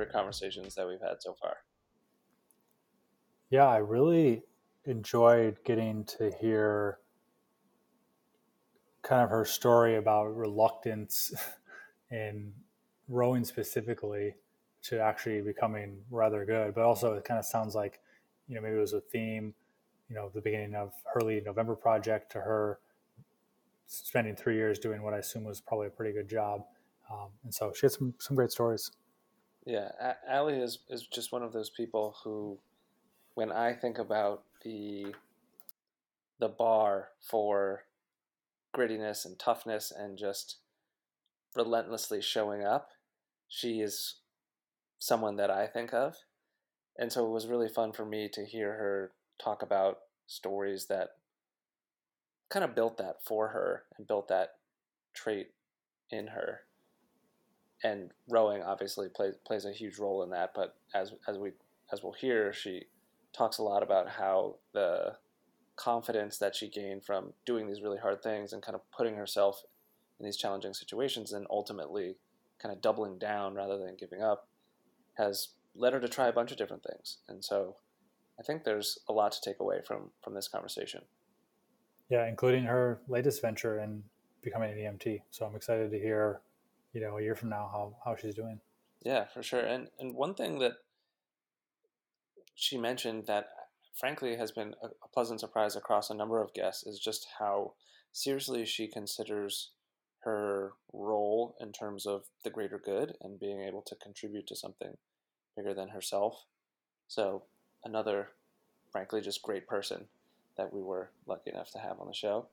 favorite conversations that we've had so far. Yeah, I really enjoyed getting to hear kind of her story about reluctance in rowing specifically to actually becoming rather good. But also, it kind of sounds like, you know, maybe it was a theme, you know, the beginning of early November project to her spending three years doing what I assume was probably a pretty good job. Um, and so she had some, some great stories. Yeah, Allie is, is just one of those people who, when I think about the the bar for grittiness and toughness and just relentlessly showing up, she is someone that I think of. And so it was really fun for me to hear her talk about stories that kind of built that for her and built that trait in her. And rowing obviously plays plays a huge role in that, but as as we as we'll hear, she talks a lot about how the confidence that she gained from doing these really hard things and kind of putting herself in these challenging situations and ultimately kind of doubling down rather than giving up has led her to try a bunch of different things. And so I think there's a lot to take away from from this conversation. Yeah, including her latest venture in becoming an EMT. So I'm excited to hear, you know, a year from now how how she's doing. Yeah, for sure. And and one thing that she mentioned that frankly has been a, pleasant surprise across a number of guests is just how seriously she considers her role in terms of the greater good and being able to contribute to something bigger than herself. So, another, frankly, just great person that we were lucky enough to have on the show.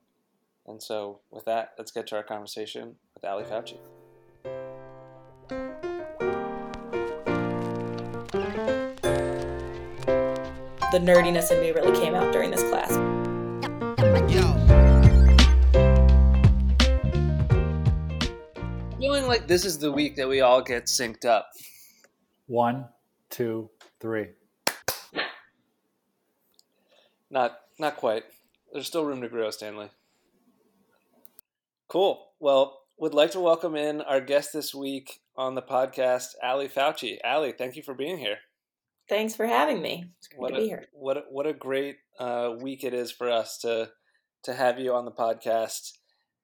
And so, with that, let's get to our conversation with Ali Fauci. The nerdiness in me really came out during this class. Feeling like this is the week that we all get synced up. One, two, three. Not not quite. There's still room to grow, Stanley. Cool. Well, would like to welcome in our guest this week on the podcast, Ali Fauci. Ali, thank you for being here. Thanks for having me. It's great what to a, be here. What a, what a great uh, week it is for us to to have you on the podcast.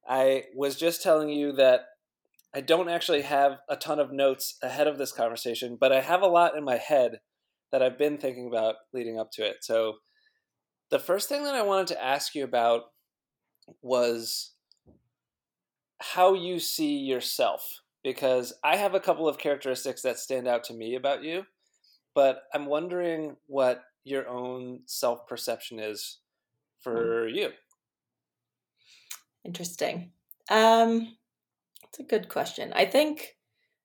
I was just telling you that I don't actually have a ton of notes ahead of this conversation, but I have a lot in my head that I've been thinking about leading up to it. So the first thing that I wanted to ask you about was how you see yourself because I have a couple of characteristics that stand out to me about you, but I'm wondering what your own self perception is for you. Interesting. Um, it's a good question. I think,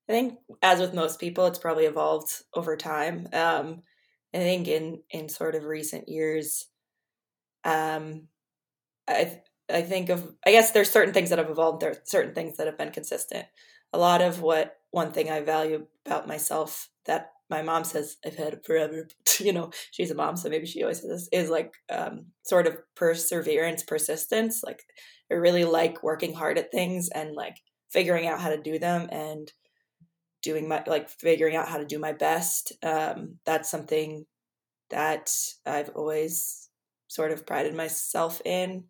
I think as with most people, it's probably evolved over time. Um, I think in in sort of recent years, um, I I think of I guess there's certain things that have evolved. There are certain things that have been consistent. A lot of what one thing I value about myself that my mom says I've had forever. You know, she's a mom, so maybe she always says this is like um, sort of perseverance, persistence. Like I really like working hard at things and like figuring out how to do them and doing my like figuring out how to do my best. Um, that's something that I've always sort of prided myself in.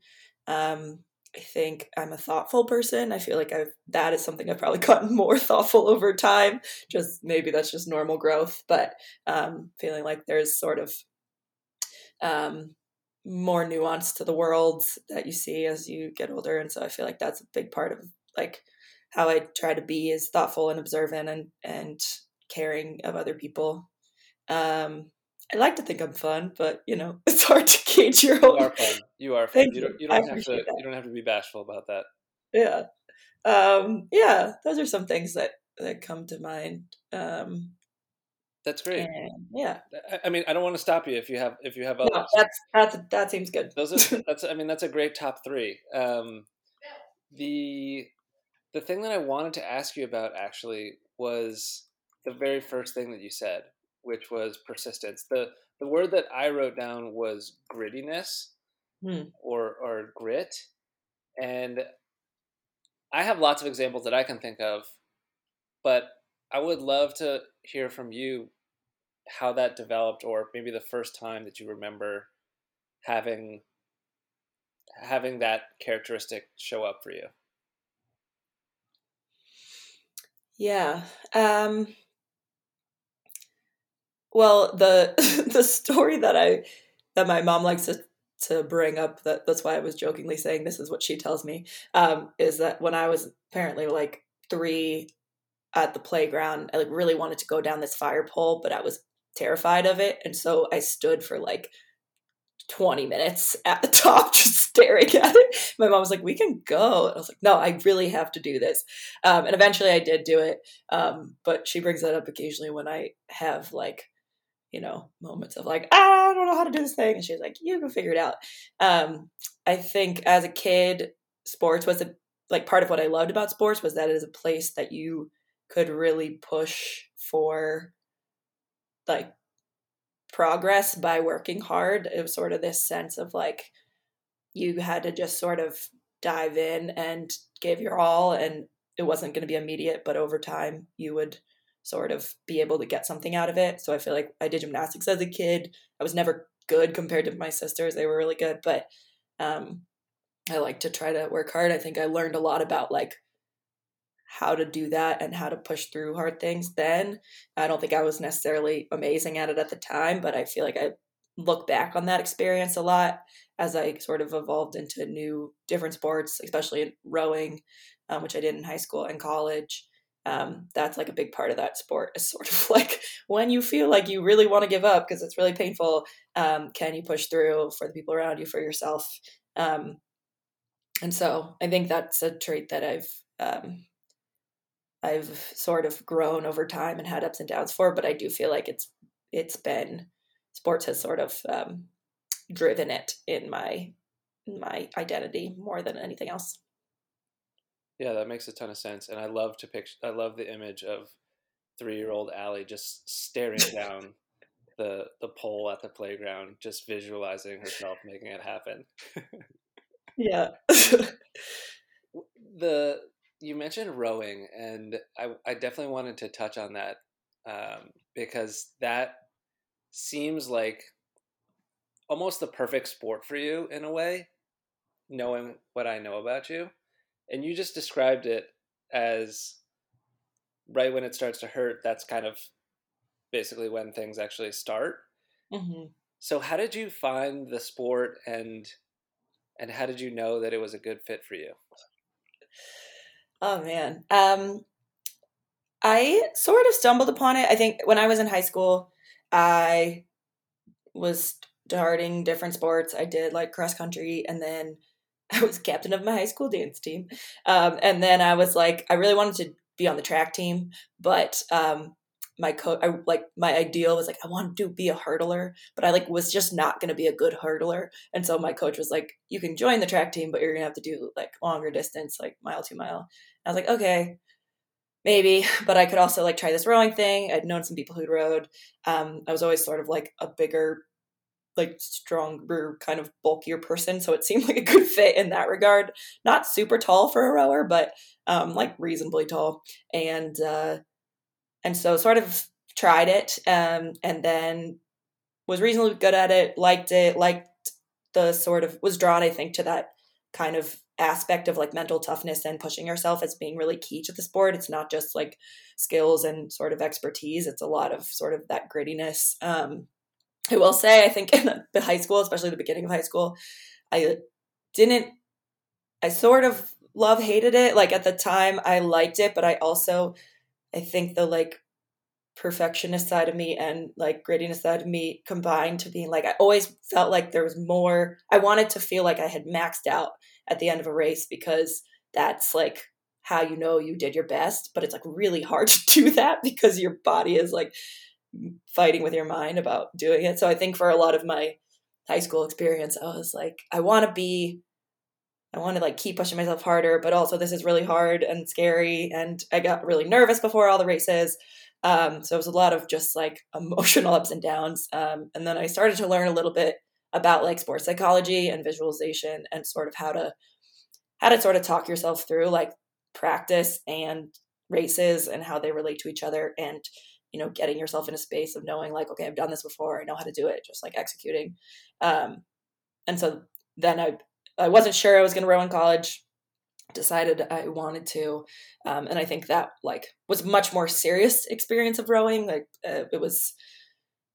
Um, I think I'm a thoughtful person. I feel like I've that is something I've probably gotten more thoughtful over time. Just maybe that's just normal growth, but um, feeling like there's sort of um, more nuance to the world that you see as you get older, and so I feel like that's a big part of like how I try to be is thoughtful and observant and and caring of other people. Um, I like to think I'm fun, but you know it's hard to gauge your own. You are fun. You. You don't, you don't have to. That. You don't have to be bashful about that. Yeah, um, yeah. Those are some things that that come to mind. Um, that's great. And, yeah. I mean, I don't want to stop you if you have if you have others. No, that's that's that seems good. Those are that's. I mean, that's a great top three. Um, the the thing that I wanted to ask you about actually was the very first thing that you said, which was persistence. the The word that I wrote down was grittiness, hmm. or or grit, and I have lots of examples that I can think of, but I would love to hear from you how that developed, or maybe the first time that you remember having having that characteristic show up for you. Yeah. Um, well, the the story that I that my mom likes to to bring up that that's why I was jokingly saying this is what she tells me um, is that when I was apparently like three at the playground, I like really wanted to go down this fire pole, but I was terrified of it, and so I stood for like 20 minutes at the top just staring at it. My mom was like, We can go. And I was like, No, I really have to do this. Um, and eventually I did do it. Um, but she brings that up occasionally when I have like, you know, moments of like, ah, I don't know how to do this thing. And she's like, You can figure it out. Um, I think as a kid, sports was a like part of what I loved about sports was that it is a place that you could really push for like progress by working hard. It was sort of this sense of like you had to just sort of dive in and give your all and it wasn't going to be immediate, but over time you would sort of be able to get something out of it. So I feel like I did gymnastics as a kid. I was never good compared to my sisters. They were really good, but um I like to try to work hard. I think I learned a lot about like how to do that and how to push through hard things then. I don't think I was necessarily amazing at it at the time, but I feel like I look back on that experience a lot as I sort of evolved into new different sports, especially rowing, um, which I did in high school and college. Um, that's like a big part of that sport is sort of like when you feel like you really want to give up because it's really painful, um, can you push through for the people around you, for yourself? Um, and so I think that's a trait that I've um, I've sort of grown over time and had ups and downs for, but I do feel like it's it's been sports has sort of um, driven it in my in my identity more than anything else. Yeah, that makes a ton of sense, and I love to picture. I love the image of three-year-old Allie just staring down the the pole at the playground, just visualizing herself making it happen. yeah. the you mentioned rowing, and I, I definitely wanted to touch on that um, because that seems like almost the perfect sport for you in a way, knowing what I know about you. And you just described it as right when it starts to hurt, that's kind of basically when things actually start. Mm-hmm. So, how did you find the sport and and how did you know that it was a good fit for you? Oh man. Um I sort of stumbled upon it. I think when I was in high school, I was starting different sports. I did like cross country and then I was captain of my high school dance team. Um, and then I was like, I really wanted to be on the track team, but um, my coach, I like my ideal was like, I wanted to be a hurdler, but I like was just not going to be a good hurdler. And so my coach was like, you can join the track team, but you're going to have to do like longer distance, like mile, two mile. I was like, okay, maybe, but I could also like try this rowing thing. I'd known some people who'd rowed. Um, I was always sort of like a bigger, like stronger, kind of bulkier person, so it seemed like a good fit in that regard. Not super tall for a rower, but um, like reasonably tall, and uh, and so sort of tried it, um, and then was reasonably good at it. Liked it. Liked the sort of was drawn, I think, to that kind of aspect of like mental toughness and pushing yourself as being really key to the sport. It's not just like skills and sort of expertise. It's a lot of sort of that grittiness. Um, I will say, I think in the high school, especially the beginning of high school, I didn't, I sort of love hated it. Like at the time I liked it, but I also, I think the like perfectionist side of me and like grittiness side of me combined to being like I always felt like there was more I wanted to feel like I had maxed out at the end of a race because that's like how you know you did your best but it's like really hard to do that because your body is like fighting with your mind about doing it so I think for a lot of my high school experience I was like I want to be I want to like keep pushing myself harder but also this is really hard and scary and I got really nervous before all the races um, so it was a lot of just like emotional ups and downs. Um, and then I started to learn a little bit about like sports psychology and visualization and sort of how to how to sort of talk yourself through like practice and races and how they relate to each other and you know getting yourself in a space of knowing like okay i've done this before i know how to do it just like executing. Um and so then i i wasn't sure i was going to row in college decided i wanted to um and i think that like was much more serious experience of rowing like uh, it was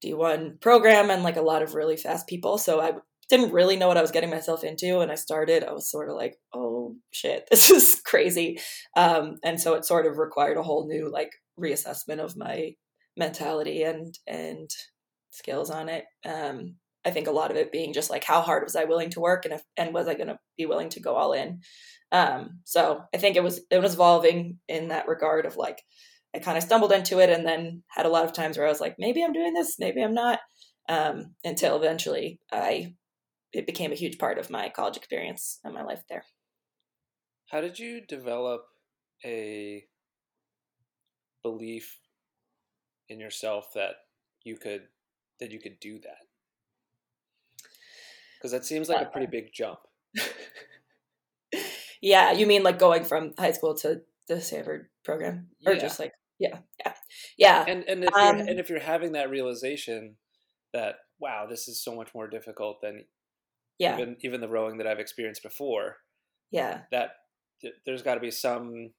d1 program and like a lot of really fast people so i didn't really know what i was getting myself into and i started i was sort of like oh shit this is crazy. Um and so it sort of required a whole new like reassessment of my mentality and and skills on it. Um, I think a lot of it being just like how hard was I willing to work and if, and was I going to be willing to go all in. Um, so I think it was it was evolving in that regard of like I kind of stumbled into it and then had a lot of times where I was like maybe I'm doing this, maybe I'm not. Um, until eventually I it became a huge part of my college experience and my life there. How did you develop a belief in yourself that you could that you could do that? Because that seems like a pretty big jump. yeah, you mean like going from high school to the Stanford program, or yeah. just like yeah, yeah, yeah. And and if um, you're, and if you're having that realization that wow, this is so much more difficult than yeah even even the rowing that I've experienced before. Yeah, that there's got to be some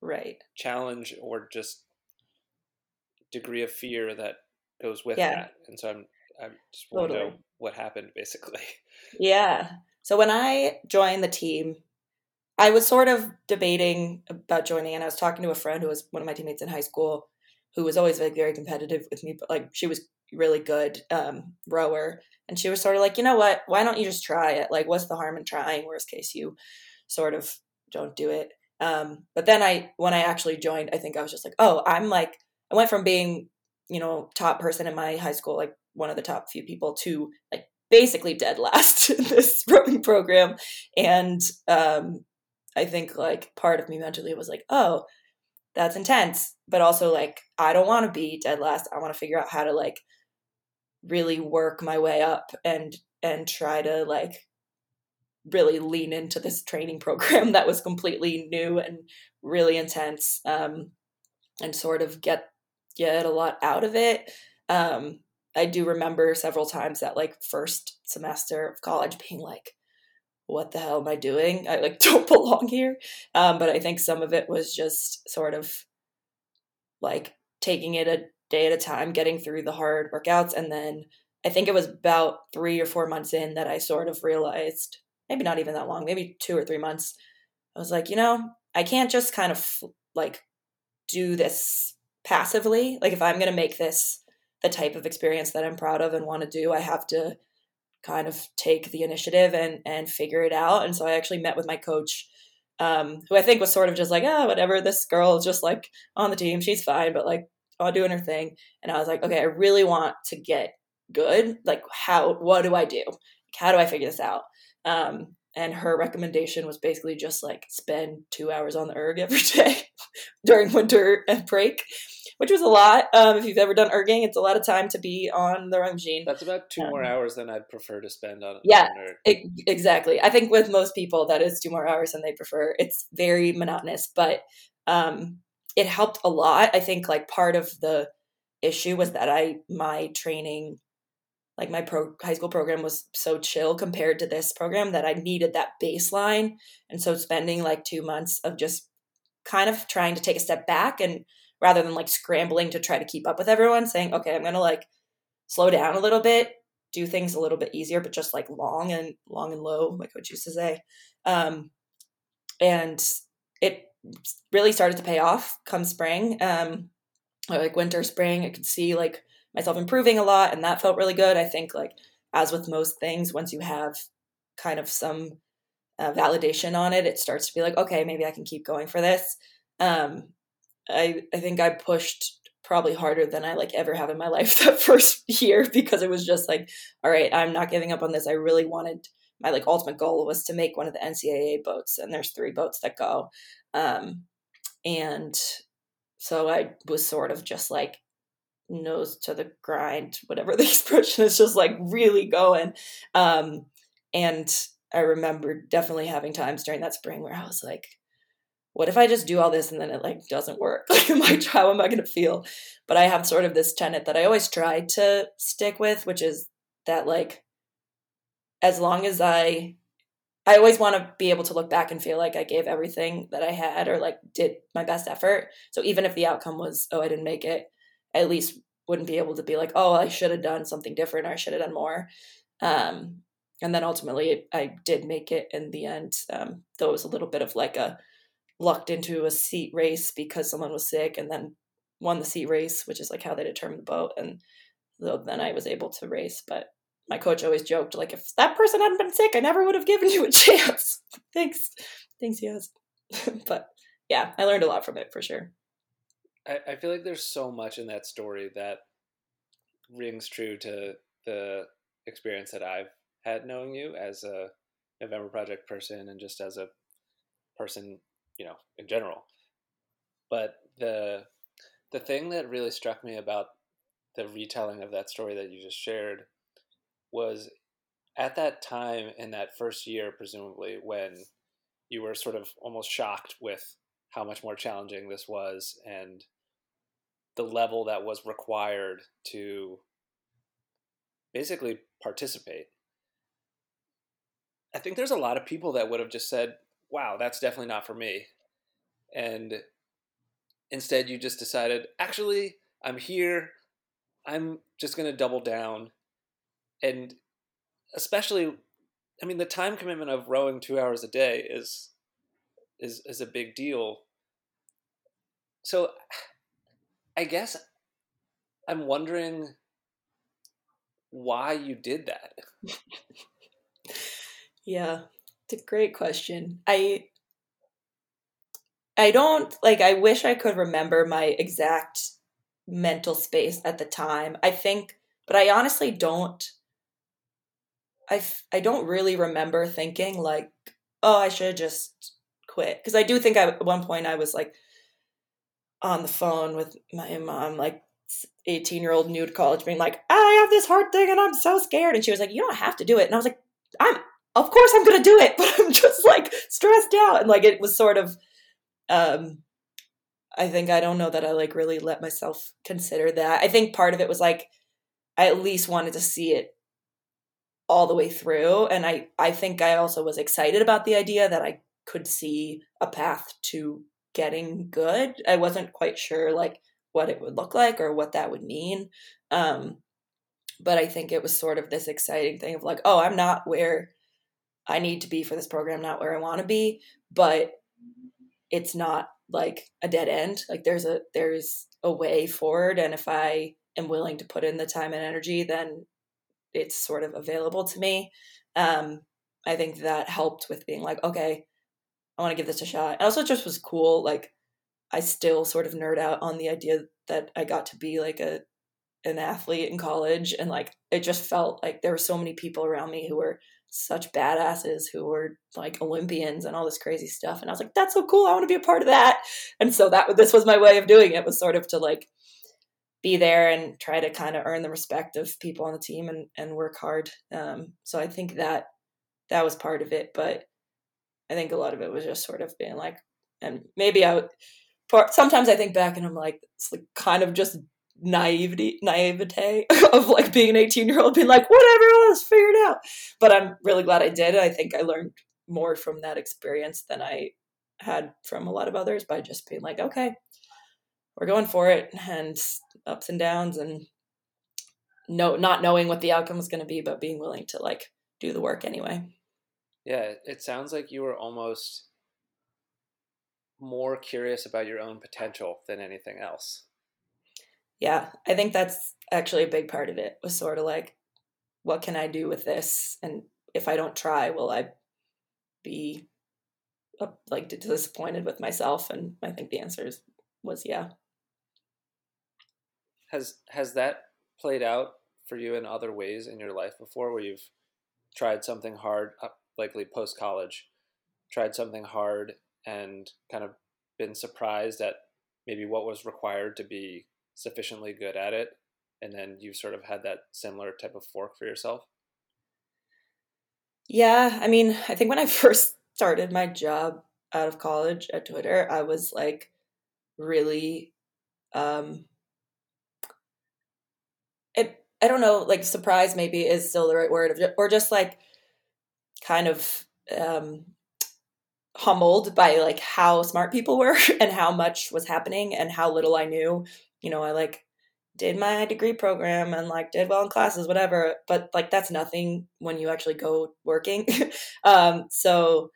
right challenge or just degree of fear that goes with yeah. that. And so I'm I just want totally. to know what happened basically. Yeah. So when I joined the team, I was sort of debating about joining and I was talking to a friend who was one of my teammates in high school who was always like very competitive with me, but like she was really good um, rower. And she was sort of like, you know what? Why don't you just try it? Like, what's the harm in trying? Worst case, you sort of don't do it. Um, but then I, when I actually joined, I think I was just like, oh, I'm like I went from being, you know, top person in my high school, like one of the top few people, to like basically dead last in this rowing program. And um, I think like part of me mentally was like, oh, that's intense. But also like, I don't want to be dead last. I want to figure out how to like really work my way up and and try to like really lean into this training program that was completely new and really intense um, and sort of get get a lot out of it. Um, I do remember several times that like first semester of college being like, what the hell am I doing? I like don't belong here. Um, but I think some of it was just sort of like taking it a day at a time, getting through the hard workouts. And then I think it was about three or four months in that I sort of realized, maybe not even that long, maybe two or three months. I was like, you know, I can't just kind of like do this passively. Like if I'm going to make this the type of experience that I'm proud of and want to do, I have to kind of take the initiative and and figure it out. And so I actually met with my coach um, who I think was sort of just like, oh, whatever, this girl is just like on the team, she's fine, but like all doing her thing. And I was like, okay, I really want to get good. Like, how, what do I do? How do I figure this out? Um, and her recommendation was basically just like spend two hours on the erg every day during winter and break which was a lot. Um, if you've ever done erging it's a lot of time to be on the rowing machine that's about two um, more hours than i'd prefer to spend on yeah on it, exactly. I think with most people that is two more hours than they prefer. It's very monotonous but um, it helped a lot. I think like part of the issue was that i my training like my pro high school program was so chill compared to this program that I needed that baseline. And so spending like two months of just kind of trying to take a step back and rather than like scrambling to try to keep up with everyone, saying, okay, I'm gonna like slow down a little bit, do things a little bit easier, but just like long and long and low, my coach used to say. Um, and it really started to pay off come spring. Um, like winter, spring, I could see like myself improving a lot and that felt really good. I think like as with most things once you have kind of some uh, validation on it it starts to be like okay maybe i can keep going for this. Um i i think i pushed probably harder than i like ever have in my life that first year because it was just like all right i'm not giving up on this. I really wanted my like ultimate goal was to make one of the ncaa boats and there's three boats that go. Um and so i was sort of just like nose to the grind, whatever the expression is, just like really going. Um, and I remember definitely having times during that spring where I was like, what if I just do all this and then it like doesn't work? Like, am I, how am I going to feel? But I have sort of this tenet that I always try to stick with, which is that like, as long as I, I always want to be able to look back and feel like I gave everything that I had or like did my best effort. So even if the outcome was, oh, I didn't make it, at least wouldn't be able to be like, oh, I should have done something different or I should have done more. Um, and then ultimately I did make it in the end. Um, though it was a little bit of like a, lucked into a seat race because someone was sick and then won the seat race, which is like how they determine the boat. And so then I was able to race. But my coach always joked, like, if that person hadn't been sick, I never would have given you a chance. Thanks. Thanks, yes. but yeah, I learned a lot from it for sure. I, I feel like there's so much in that story that rings true to the experience that I've had knowing you as a November Project person and just as a person you know, in general. But the the thing that really struck me about the retelling of that story that you just shared was at that time in that first year, presumably, when you were sort of almost shocked with how much more challenging this was and the level that was required to basically participate. I think there's a lot of people that would have just said, wow, that's definitely not for me. And instead, you just decided, actually, I'm here. I'm just going to double down. And especially, I mean, the time commitment of rowing two hours a day is is is a big deal. So, I guess I'm wondering why you did that. yeah, it's a great question. I I don't like I wish I could remember my exact mental space at the time. I think but I honestly don't I f- I don't really remember thinking like oh I should just quit because I do think I, at one point I was like on the phone with my mom like 18 year old to college being like I have this hard thing and I'm so scared and she was like you don't have to do it and I was like I'm of course I'm going to do it, but I'm just like stressed out. And like it was sort of, um, I think I don't know that I like really let myself consider that. I think part of it was like, I at least wanted to see it all the way through. And I, I think I also was excited about the idea that I could see a path to getting good. I wasn't quite sure like what it would look like or what that would mean. Um, but I think it was sort of this exciting thing of like, oh, I'm not where I need to be for this program, not where I want to be, but it's not like a dead end. Like there's a there's a way forward and if I am willing to put in the time and energy, then it's sort of available to me. Um I think that helped with being like, okay, I want to give this a shot. And also just was cool like I still sort of nerd out on the idea that I got to be like a an athlete in college and like it just felt like there were so many people around me who were such badasses who were like Olympians and all this crazy stuff. And I was like, that's so cool. I want to be a part of that. And so that this was my way of doing it was sort of to like be there and try to kind of earn the respect of people on the team and, and work hard. Um, so I think that that was part of it, but I think a lot of it was just sort of being like, and maybe I would, sometimes I think back and I'm like, it's like kind of just naivety naivete of like being an 18 year old being like whatever let's figure it out. But i'm really glad i did. I think i learned more from that experience than i had from a lot of others by just being like okay we're going for it and ups and downs and no not knowing what the outcome was going to be but being willing to like do the work anyway yeah it sounds like you were almost more curious about your own potential than anything else yeah, I think that's actually a big part of it was sort of like, what can I do with this? And if I don't try, will I be like disappointed with myself? And I think the answer is, was yeah. Has has that played out for you in other ways in your life before, where you've tried something hard, uh, likely post college, tried something hard and kind of been surprised at maybe what was required to be sufficiently good at it and then you've sort of had that similar type of fork for yourself? Yeah i mean i think when i first started my job out of college at Twitter, I was like really um it I don't know, like surprise maybe is still the right word or just like kind of um humbled by like how smart people were and how much was happening and how little I knew. You know, I like did my degree program and like did well in classes, whatever. But like that's nothing when you actually go working. um, so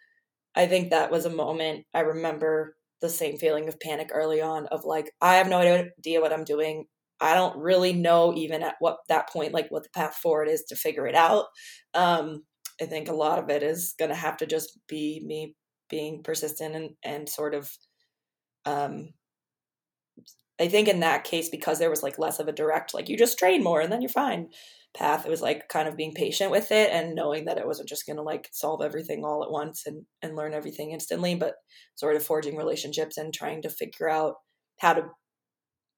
I think that was a moment I remember the same feeling of panic early on of like I have no idea what I'm doing. I don't really know even at what that point like what the path forward is to figure it out. Um, I think a lot of it is going to have to just be me being persistent and and sort of um I think in that case, because there was like less of a direct, like you just train more and then you're fine path, it was like kind of being patient with it and knowing that it wasn't just going to like solve everything all at once and, and learn everything instantly, but sort of forging relationships and trying to figure out how to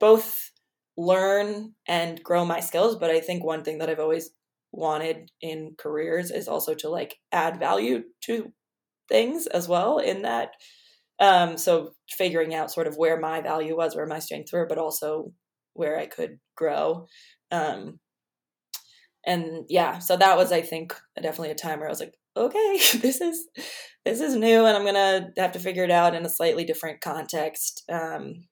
both learn and grow my skills. But I think one thing that I've always wanted in careers is also to like add value to things as well in that um, so figuring out sort of where my value was, where my strengths were, but also where I could grow. Um, and yeah, so that was, I think, definitely a time where I was like, okay, this is this is new, and I'm gonna have to figure it out in a slightly different context. Um,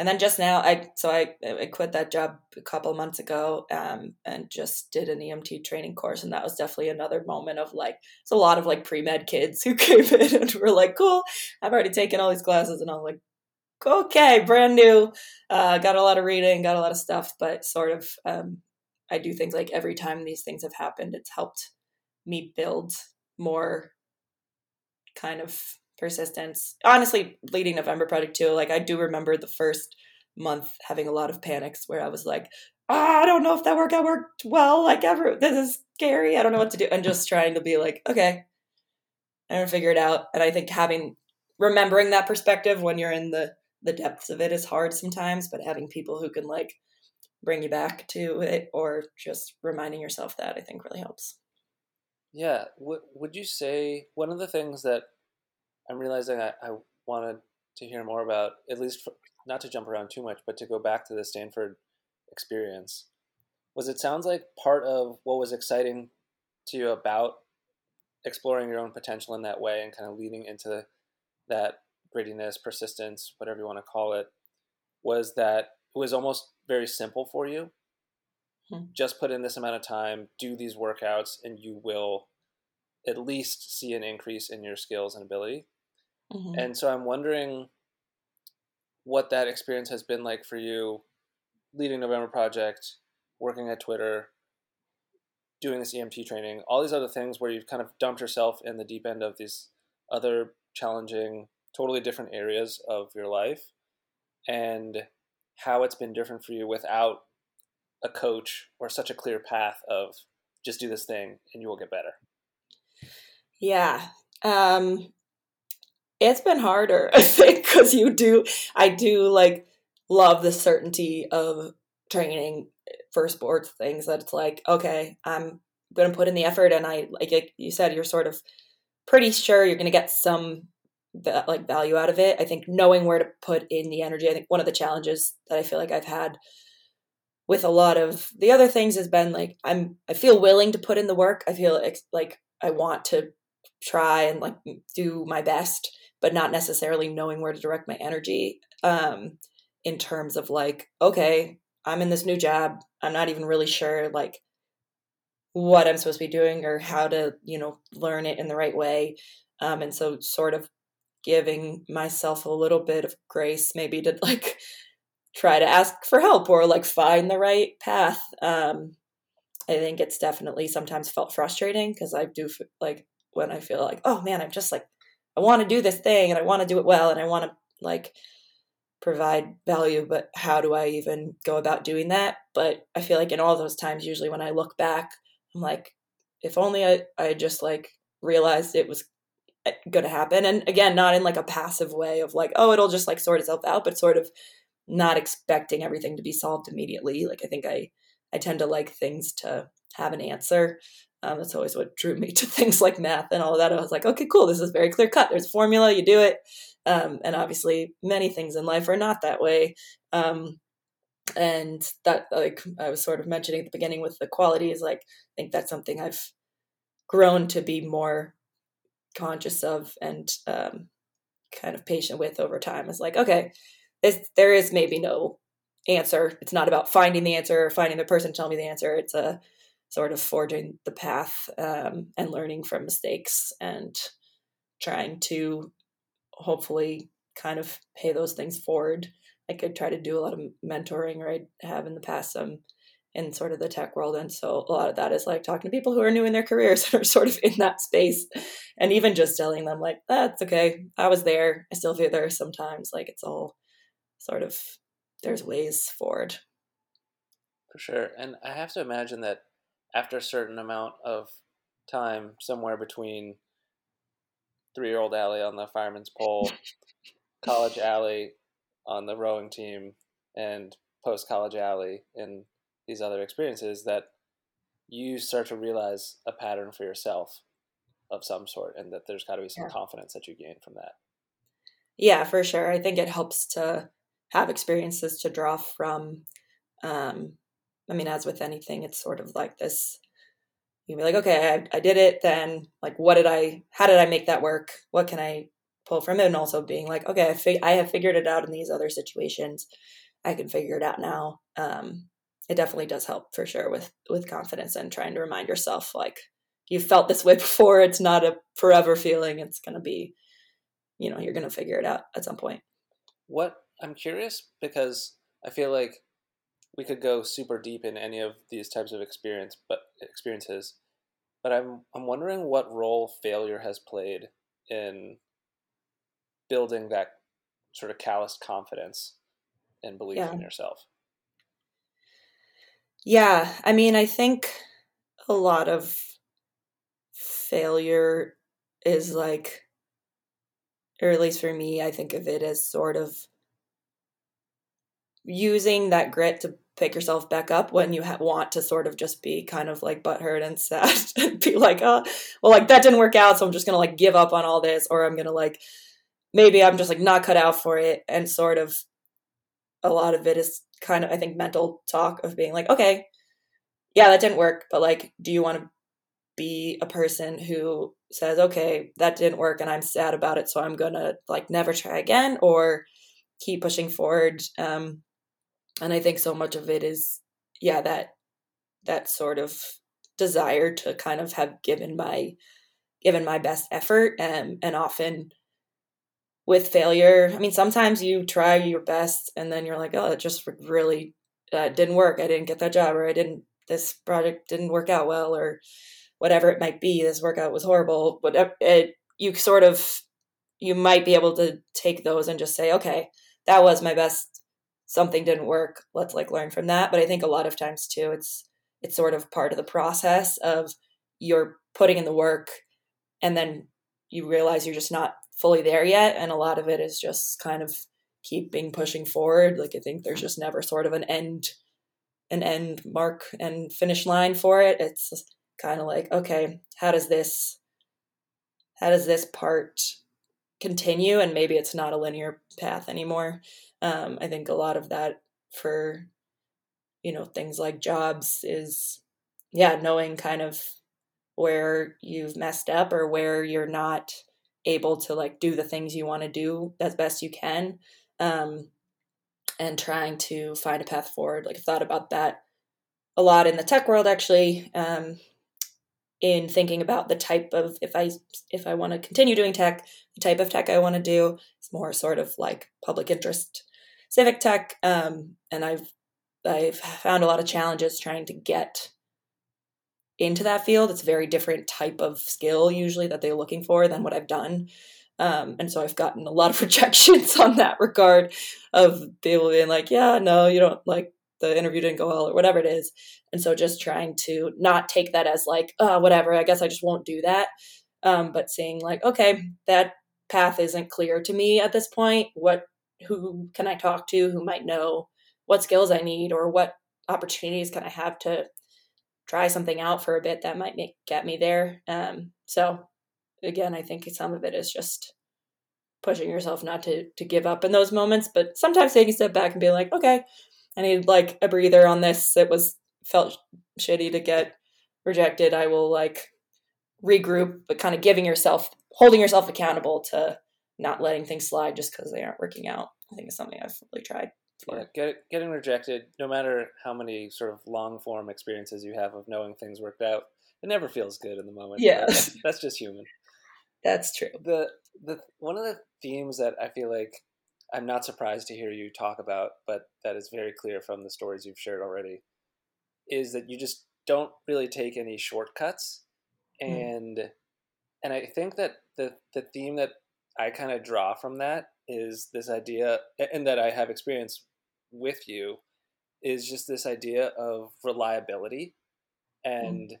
and then just now i so i, I quit that job a couple months ago um, and just did an emt training course and that was definitely another moment of like it's a lot of like pre-med kids who came in and were like cool i've already taken all these classes and i'm like okay brand new uh, got a lot of reading got a lot of stuff but sort of um, i do think like every time these things have happened it's helped me build more kind of persistence. Honestly, leading November Project too, like I do remember the first month having a lot of panics where I was like, oh, I don't know if that workout worked well. Like ever, this is scary. I don't know what to do. And just trying to be like, okay, I'm gonna figure it out. And I think having remembering that perspective when you're in the the depths of it is hard sometimes, but having people who can like bring you back to it or just reminding yourself that I think really helps. Yeah. W- would you say one of the things that I'm realizing I, I wanted to hear more about, at least for, not to jump around too much, but to go back to the Stanford experience. Was it sounds like part of what was exciting to you about exploring your own potential in that way and kind of leading into that grittiness, persistence, whatever you want to call it, was that it was almost very simple for you. Hmm. Just put in this amount of time, do these workouts, and you will at least see an increase in your skills and ability. Mm-hmm. And so I'm wondering what that experience has been like for you leading November Project, working at Twitter, doing this EMT training, all these other things where you've kind of dumped yourself in the deep end of these other challenging, totally different areas of your life, and how it's been different for you without a coach or such a clear path of just do this thing and you will get better. Yeah. Um, it's been harder, I think, because you do, I do like love the certainty of training eh, for sports things that it's like, okay, I'm going to put in the effort. And I, like you said, you're sort of pretty sure you're going to get some like value out of it. I think knowing where to put in the energy, I think one of the challenges that I feel like I've had with a lot of the other things has been like I'm I feel willing to put in the work. I feel like I want to try and like do my best but not necessarily knowing where to direct my energy um, in terms of like, okay, I'm in this new job. I'm not even really sure like what I'm supposed to be doing or how to, you know, learn it in the right way. Um, and so sort of giving myself a little bit of grace maybe to like try to ask for help or like find the right path. Um, I think it's definitely sometimes felt frustrating because I do like when I feel like, oh man, I'm just like I want to do this thing and I want to do it well and I want to like provide value, but how do I even go about doing that? But I feel like in all those times, usually when I look back, I'm like, if only I, I just like realized it was eh, going to happen. And again, not in like a passive way of like, oh, it'll just like sort itself out, but sort of not expecting everything to be solved immediately. Like I think I, I tend to like things to have an answer. Um, that's always what drew me to things like math and all of that. I was like, okay, cool. This is very clear cut. There's a formula. You do it. Um, and obviously, many things in life are not that way. Um, and that, like I was sort of mentioning at the beginning with the qualities, like I think that's something I've grown to be more conscious of and um, kind of patient with over time. Is like, okay, this, there is maybe no answer. It's not about finding the answer or finding the person telling me the answer. It's a sort of forging the path um, and learning from mistakes and trying to hopefully kind of pay those things forward. I could try to do a lot of mentoring, or I have in the past some in sort of the tech world. And so a lot of that is like talking to people who are new in their careers and are sort of in that space. And even just telling them, like, that's okay. I was there. I still feel there sometimes. Like it's all sort of there's ways forward. For sure. And I have to imagine that after a certain amount of time, somewhere between three year old Allie on the fireman's pole, college Allie on the rowing team, and post college Allie in these other experiences, that you start to realize a pattern for yourself of some sort, and that there's got to be some yeah. confidence that you gain from that. Yeah, for sure. I think it helps to have experiences to draw from. Um, I mean, as with anything, it's sort of like this. You can be like, okay, I, I did it. Then, like, what did I? How did I make that work? What can I pull from it? And also being like, okay, I, fig- I have figured it out in these other situations. I can figure it out now. Um, it definitely does help for sure with with confidence and trying to remind yourself like you've felt this way before. It's not a forever feeling. It's to be, you know, you're to figure it out at some point. What I'm curious because I feel like we could go super deep in any of these types of experience, but experiences. But I'm I'm wondering what role failure has played in building that sort of calloused confidence and belief yeah. in yourself. Yeah, I mean, I think a lot of failure is like, or at least for me, I think of it as sort of using that grit to pick yourself back up when you ha- want to sort of just be kind of like butthurt and sad and be like, oh, well, like that didn't work out, so I'm just gonna like give up on all this, or I'm gonna like maybe I'm just like not cut out for it, and sort of a lot of it is kind of I think mental talk of being like, okay, yeah, that didn't work, but like, do you want to be a person who says, okay, that didn't work, and I'm sad about it, so I'm gonna like never try again, or keep pushing forward. Um, and i think so much of it is yeah that that sort of desire to kind of have given my given my best effort and and often with failure. I mean sometimes you try your best and then you're like oh it just really uh, didn't work. I didn't get that job or i didn't this project didn't work out well or whatever it might be. This workout was horrible. But it, you sort of you might be able to take those and just say okay that was my best something didn't work let's like learn from that. But i think a lot of times too it's it's sort of part of the process of you're putting in the work and then you realize you're just not fully there yet. And a lot of it is just kind of keeping pushing forward. Like i think there's just never sort of an end an end mark and finish line for it. It's kind of like okay how does this how does this part continue and maybe it's not a linear path anymore um, I think a lot of that for, you know, things like jobs is, yeah, knowing kind of where you've messed up or where you're not able to like do the things you want to do as best you can. Um, and trying to find a path forward. Like I've thought about that a lot in the tech world actually. Um, in thinking about the type of if I if I want to continue doing tech, the type of tech I want to do is more sort of like public interest civic tech, um, and I've I've found a lot of challenges trying to get into that field. It's a very different type of skill usually that they're looking for than what I've done. Um, and so I've gotten a lot of rejections on that regard of people being like, yeah, no, you don't like the interview didn't go well or whatever it is. And so just trying to not take that as like, oh, whatever, I guess I just won't do that. Um, but seeing like, okay, that path isn't clear to me at this point. What who can I talk to who might know what skills I need or what opportunities can I have to try something out for a bit that might make get me there. Um, so again, I think some of it is just pushing yourself not to to give up in those moments, but sometimes taking a step back and being like, okay, I need like a breather on this. It was felt shitty to get rejected. I will like regroup, but kind of giving yourself, holding yourself accountable to not letting things slide just because they aren't working out. I think is something I've really tried. Yeah, get, getting rejected, no matter how many sort of long form experiences you have of knowing things worked out, it never feels good in the moment. Yeah, that's, that's just human. That's true. The the one of the themes that I feel like I'm not surprised to hear you talk about, but that is very clear from the stories you've shared already, is that you just don't really take any shortcuts, hmm. and mm. and I think that the the theme that I kind of draw from that is this idea, and that I have experience with you, is just this idea of reliability, hmm. and mm.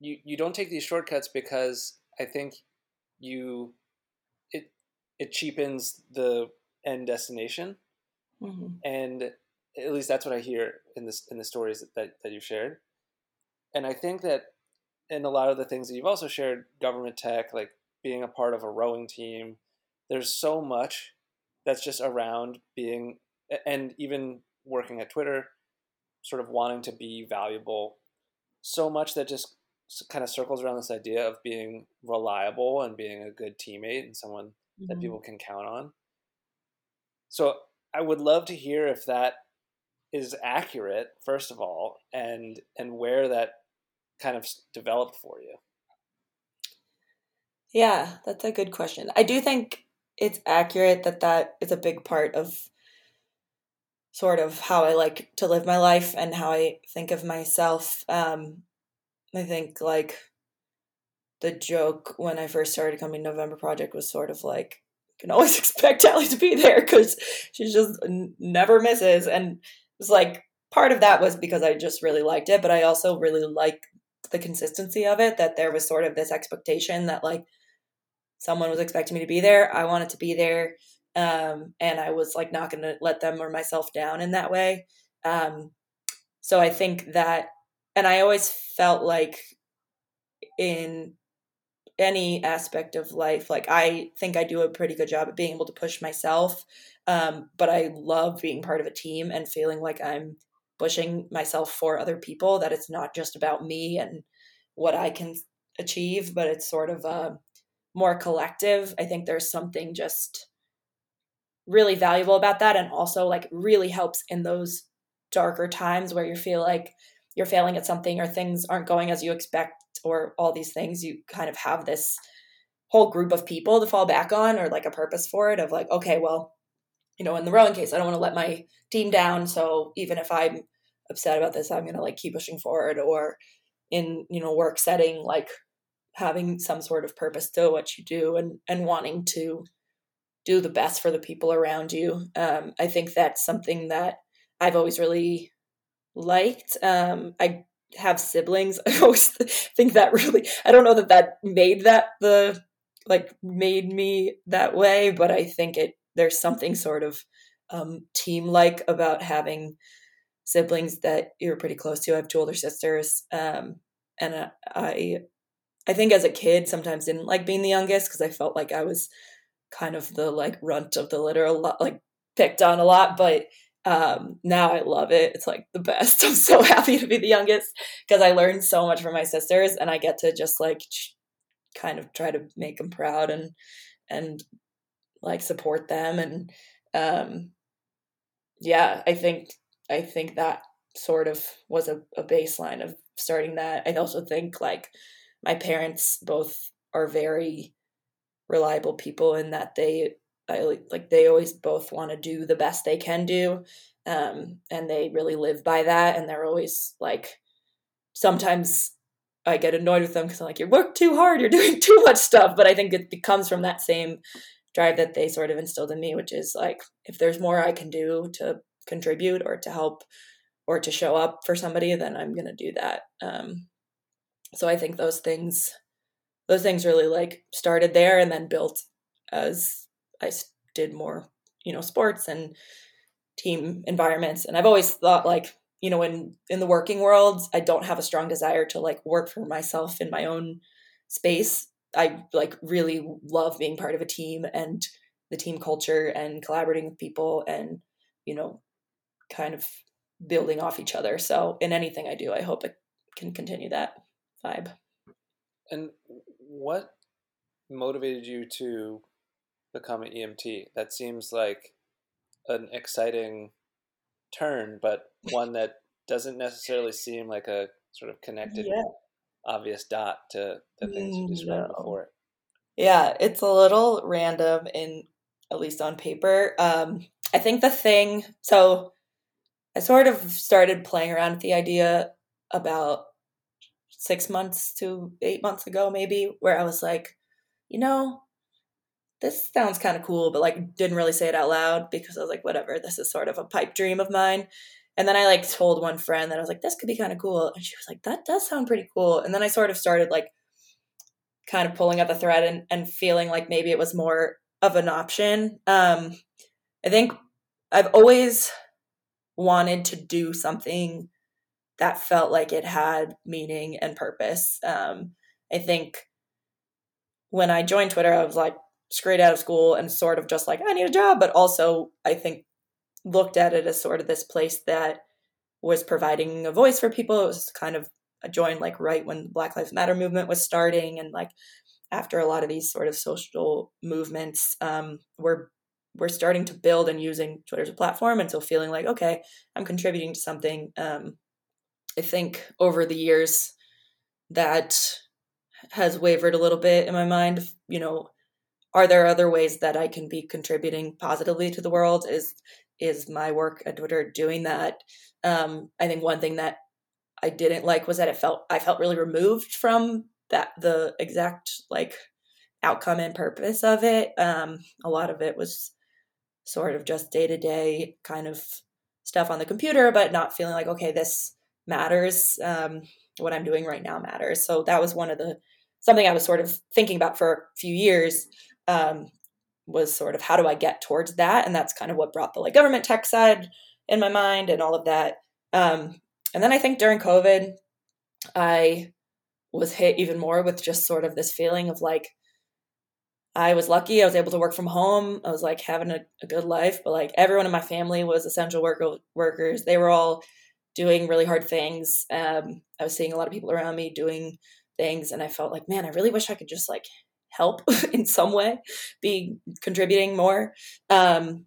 you you don't take these shortcuts because I think you it cheapens the end destination, mm-hmm. and at least that's what I hear in this in the stories that that you shared, and I think that in a lot of the things that you've also shared, government tech, like being a part of a rowing team, there's so much that's just around being and even working at Twitter, sort of wanting to be valuable, so much that just kind of circles around this idea of being reliable and being a good teammate and someone mm-hmm. that people can count on. So I would love to hear if that is accurate first of all and and where that kind of developed for you. Yeah, that's a good question. I do think it's accurate that that is a big part of sort of how I like to live my life and how I think of myself. Um, I think like the joke when I first started coming November Project was sort of like you can always expect Allie to be there because she just n- never misses, and it was like part of that was because I just really liked it, but I also really like the consistency of it. That there was sort of this expectation that like someone was expecting me to be there, I wanted to be there, um, and I was like not going to let them or myself down in that way. Um, so I think that and I always felt like in any aspect of life, like I think I do a pretty good job at being able to push myself. Um, but I love being part of a team and feeling like I'm pushing myself for other people, that it's not just about me and what I can achieve, but it's sort of a more collective. I think there's something just really valuable about that and also like really helps in those darker times where you feel like you're failing at something or things aren't going as you expect or all these things you kind of have this whole group of people to fall back on or like a purpose for it of like okay well you know in the rowing case i don't want to let my team down so even if i'm upset about this i'm going to like keep pushing forward or in you know work setting like having some sort of purpose to what you do and and wanting to do the best for the people around you. Um, i think that's something that i've always really liked. Um, I have siblings. I always think that really, I don't know that that made that the, like, made me that way, but I think it, there's something sort of um, team like about having siblings that you're pretty close to. I have two older sisters. Um, and uh, I, I think as a kid, sometimes didn't like being the youngest because I felt like I was kind of the like runt of the litter a lot, like picked on a lot. But um, now I love it. It's like the best. I'm so happy to be the youngest because I learned so much from my sisters and I get to just like kind of try to make them proud and and like support them and um yeah, I think I think that sort of was a, a baseline of starting that. I also think like my parents both are very reliable people in that they I like they always both want to do the best they can do, um, and they really live by that. And they're always like, sometimes I get annoyed with them because I'm like, you work too hard, you're doing too much stuff. But I think it comes from that same drive that they sort of instilled in me, which is like, if there's more I can do to contribute or to help or to show up for somebody, then I'm gonna do that. Um, so I think those things, those things really like started there and then built as I did more, you know, sports and team environments. And I've always thought like you know, in in the working world, I don't have a strong desire to like work for myself in my own space. I like really love being part of a team and the team culture and collaborating with people and you know kind of building off each other. So in anything I do, I hope it can continue that vibe. And what motivated you to become an EMT? That seems like an exciting turn, but one that doesn't necessarily seem like a sort of connected, yeah. obvious dot to the things you described no. before. Yeah, it's a little random in at least on paper. Um, I think the thing, so I sort of started playing around with the idea about six months to eight months ago, maybe, where I was like, you know, this sounds kind of cool, but like didn't really say it out loud because I was like, whatever, this is sort of a pipe dream of mine. And then I like told one friend that I was like, this could be kind of cool. And she was like, that does sound pretty cool. And then I sort of started like kind of pulling at the thread and, and feeling like maybe it was more of an option. Um, I think I've always wanted to do something that felt like it had meaning and purpose. Um, I think when I joined Twitter, I was like straight out of school and sort of just like, I need a job, but also I think looked at it as sort of this place that was providing a voice for people. It was kind of I joined like right when Black Lives Matter movement was starting and like after a lot of these sort of social movements um, were we're starting to build and using Twitter as a platform, and so feeling like okay, I'm contributing to something. Um, I think over the years that has wavered a little bit in my mind. You know, are there other ways that I can be contributing positively to the world? Is is my work at Twitter doing that? Um, I think one thing that I didn't like was that it felt I felt really removed from that the exact like outcome and purpose of it. Um, a lot of it was sort of just day to day kind of stuff on the computer, but not feeling like, okay, this matters. Um, what I'm doing right now matters. So that was one of the something I was sort of thinking about for a few years. Um, was sort of how do I get towards that, and that's kind of what brought the like government tech side in my mind and all of that. Um, and then I think during COVID, I was hit even more with just sort of this feeling of like I was lucky. I was able to work from home. I was like having a, a good life, but like everyone in my family was essential worker, workers. They were all doing really hard things. Um, I was seeing a lot of people around me doing things, and I felt like, man, I really wish I could just like help in some way, be contributing more. Um,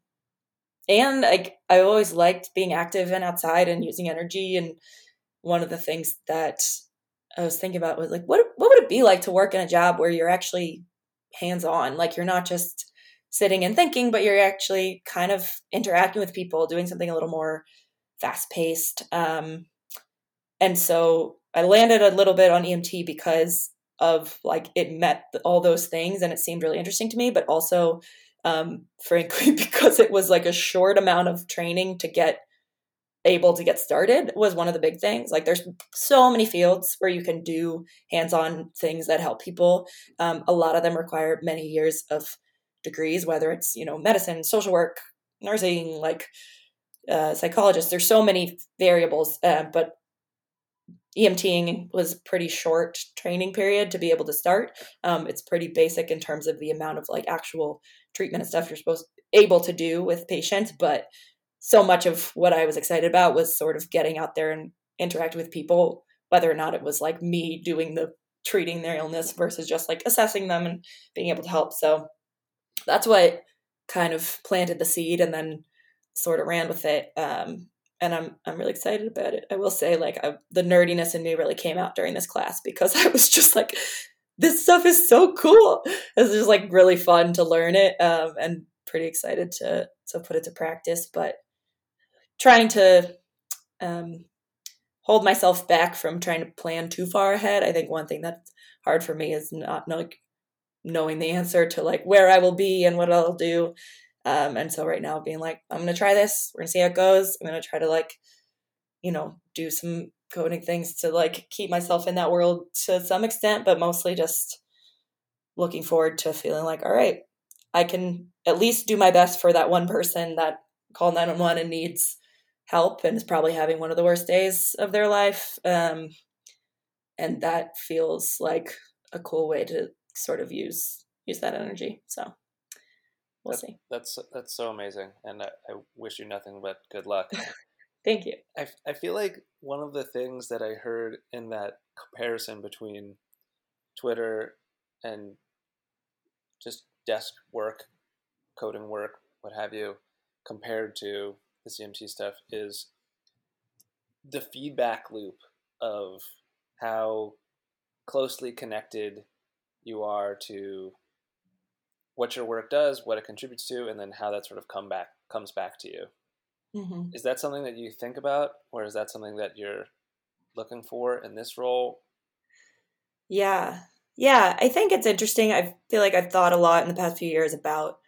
and I, I always liked being active and outside and using energy. And one of the things that I was thinking about was like, what what would it be like to work in a job where you're actually hands on? Like you're not just sitting and thinking, but you're actually kind of interacting with people, doing something a little more fast paced. Um, and so I landed a little bit on EMT because of like it met all those things and it seemed really interesting to me, but also um, frankly because it was like a short amount of training to get able to get started was one of the big things. Like there's so many fields where you can do hands-on things that help people. Um, a lot of them require many years of degrees, whether it's you know medicine, social work, nursing, like uh, psychologist. There's so many variables, uh, but EMTing was pretty short training period to be able to start. Um, it's pretty basic in terms of the amount of like actual treatment and stuff you're supposed able to do with patients, but so much of what I was excited about was sort of getting out there and interact with people, whether or not it was like me doing the treating their illness versus just like assessing them and being able to help. So that's what kind of planted the seed and then sort of ran with it. Um, and I'm I'm really excited about it. I will say, like, I, the nerdiness in me really came out during this class because I was just like, this stuff is so cool. It's just like really fun to learn it, um, and pretty excited to to put it to practice. But trying to um, hold myself back from trying to plan too far ahead. I think one thing that's hard for me is not like knowing the answer to like where I will be and what I'll do. Um, and so right now being like, I'm gonna try this, we're gonna see how it goes. I'm gonna try to like, you know, do some coding things to like keep myself in that world to some extent, but mostly just looking forward to feeling like, all right, I can at least do my best for that one person that called 911 and needs help and is probably having one of the worst days of their life. Um, and that feels like a cool way to sort of use use that energy. So we'll that, see. That's that's so amazing, and I, I wish you nothing but good luck. Thank you. I, I feel like one of the things that I heard in that comparison between Twitter and just desk work, coding work, what have you, compared to the EMT stuff is the feedback loop of how closely connected you are to what your work does, what it contributes to, and then how that sort of come back comes back to you. Mm-hmm. Is that something that you think about, or is that something that you're looking for in this role? Yeah, yeah, I think it's interesting. I feel like I've thought a lot in the past few years about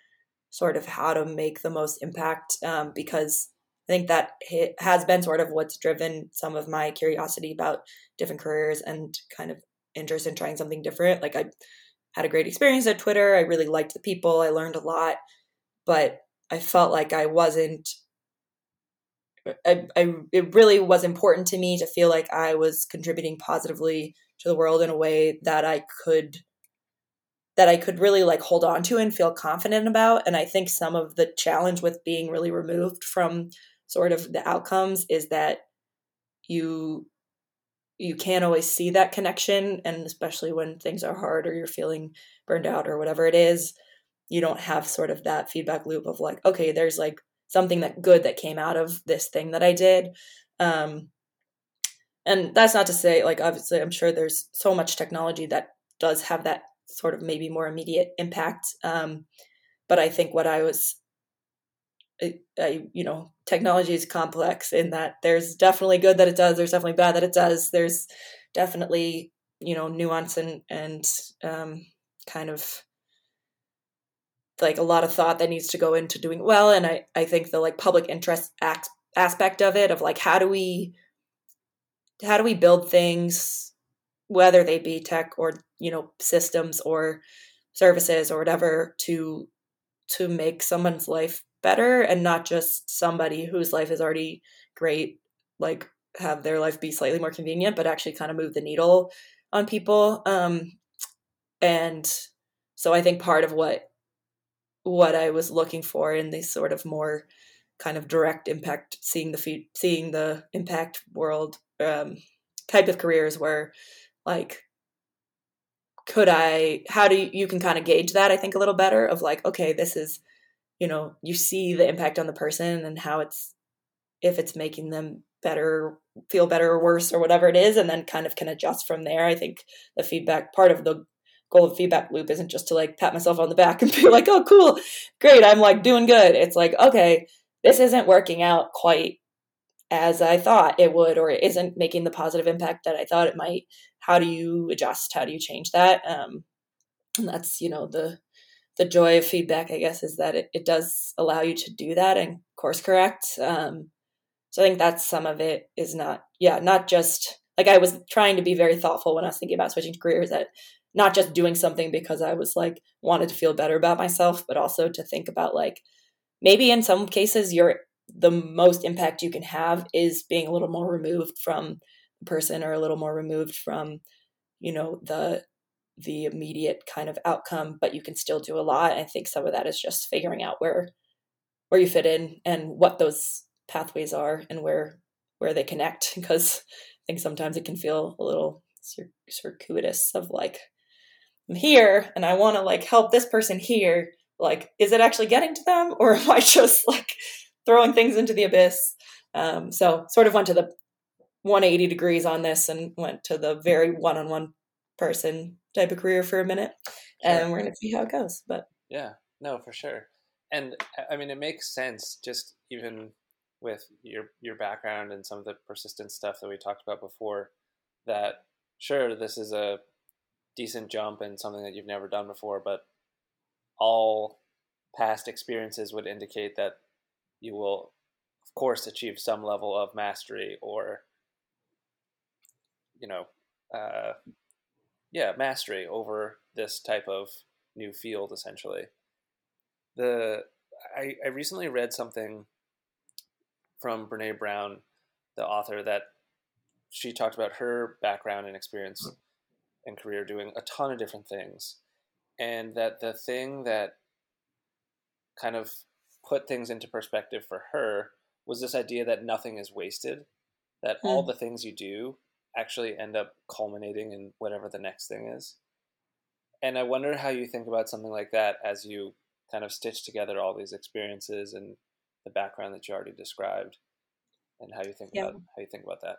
sort of how to make the most impact um, because I think that has been sort of what's driven some of my curiosity about different careers and kind of interest in trying something different. Like I had a great experience at Twitter. I really liked the people. I learned a lot, but I felt like I wasn't. I, I it really was important to me to feel like I was contributing positively to the world in a way that I could that I could really like hold on to and feel confident about. And I think some of the challenge with being really removed from sort of the outcomes is that you you can't always see that connection and especially when things are hard or you're feeling burned out or whatever it is you don't have sort of that feedback loop of like okay there's like something that good that came out of this thing that i did. Um and that's not to say like obviously i'm sure there's so much technology that does have that sort of maybe more immediate impact um but i think what i was I, I, you know, technology is complex in that there's definitely good that it does. There's definitely bad that it does. There's definitely, you know, nuance and, and, um, kind of like a lot of thought that needs to go into doing well. And I, I think the like public interest act, aspect of it of like, how do we, how do we build things, whether they be tech or, you know, systems or services or whatever to, to make someone's life better and not just somebody whose life is already great like have their life be slightly more convenient but actually kind of move the needle on people um and so i think part of what what i was looking for in these sort of more kind of direct impact seeing the feed, seeing the impact world um type of careers where like could i how do you, you can kind of gauge that i think a little better of like okay this is you know you see the impact on the person and how it's if it's making them better feel better or worse or whatever it is and then kind of can adjust from there. I think the feedback part of the goal of feedback loop isn't just to like pat myself on the back and be like oh cool great i'm like doing good. It's like okay this isn't working out quite as i thought it would or it isn't making the positive impact that i thought it might. How do you adjust? How do you change that? Um and that's you know the the joy of feedback, I guess, is that it, it does allow you to do that and course correct. Um, so I think that's some of it is not, yeah, not just like I was trying to be very thoughtful when I was thinking about switching careers that not just doing something because I was like wanted to feel better about myself, but also to think about like maybe in some cases you're the most impact you can have is being a little more removed from the person or a little more removed from you know the the immediate kind of outcome, but you can still do a lot. I think some of that is just figuring out where where you fit in and what those pathways are and where where they connect because I think sometimes it can feel a little circuitous of like I'm here and I want to like help this person here like is it actually getting to them or am I just like throwing things into the abyss um, so sort of went to the 180 degrees on this and went to the very one-on-one person type of career for a minute, sure. and we're gonna see how it goes. But yeah, no, for sure. And I mean, it makes sense just even with your your background and some of the persistent stuff that we talked about before. That sure, this is a decent jump and something that you've never done before, but all past experiences would indicate that you will, of course, achieve some level of mastery or, you know, uh, yeah mastery over this type of new field essentially the I, I recently read something from Brene Brown, the author, that she talked about her background and experience and career doing a ton of different things. And that the thing that kind of put things into perspective for her was this idea that nothing is wasted, that mm. all the things you do actually end up culminating in whatever the next thing is. And I wonder how you think about something like that as you kind of stitch together all these experiences and the background that you already described and how you think yeah. about how you think about that.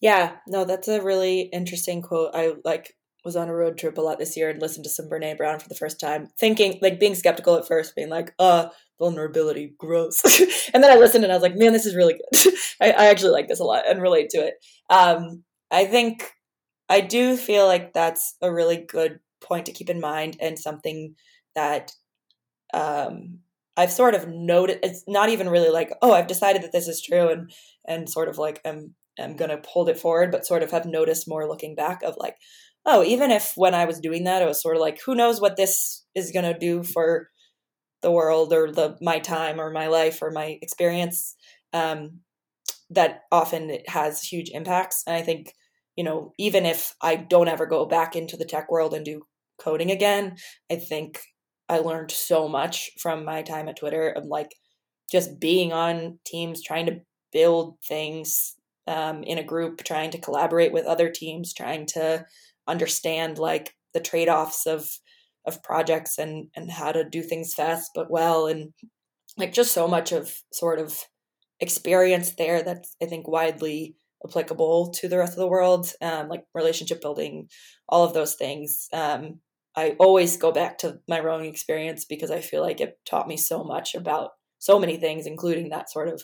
Yeah, no, that's a really interesting quote. I like was on a road trip a lot this year and listened to some Brene Brown for the first time, thinking like being skeptical at first, being like, uh, vulnerability, gross. and then I listened and I was like, man, this is really good. I, I, actually like this a lot and relate to it. Um, I think I do feel like that's a really good point to keep in mind and something that um, I've sort of noted. It's not even really like, oh, I've decided that this is true and and sort of like I'm I'm gonna hold it forward, but sort of have noticed more looking back of like, oh, even if when I was doing that, it was sort of like, who knows what this is gonna do for the world or the my time or my life or my experience. Um, that often it has huge impacts, and I think you know even if I don't ever go back into the tech world and do coding again, I think I learned so much from my time at Twitter of like just being on teams, trying to build things um, in a group, trying to collaborate with other teams, trying to understand like the trade offs of of projects and and how to do things fast but well and like just so much of sort of experience there that's I think widely applicable to the rest of the world, um, like relationship building, all of those things. Um, I always go back to my rowing experience because I feel like it taught me so much about so many things, including that sort of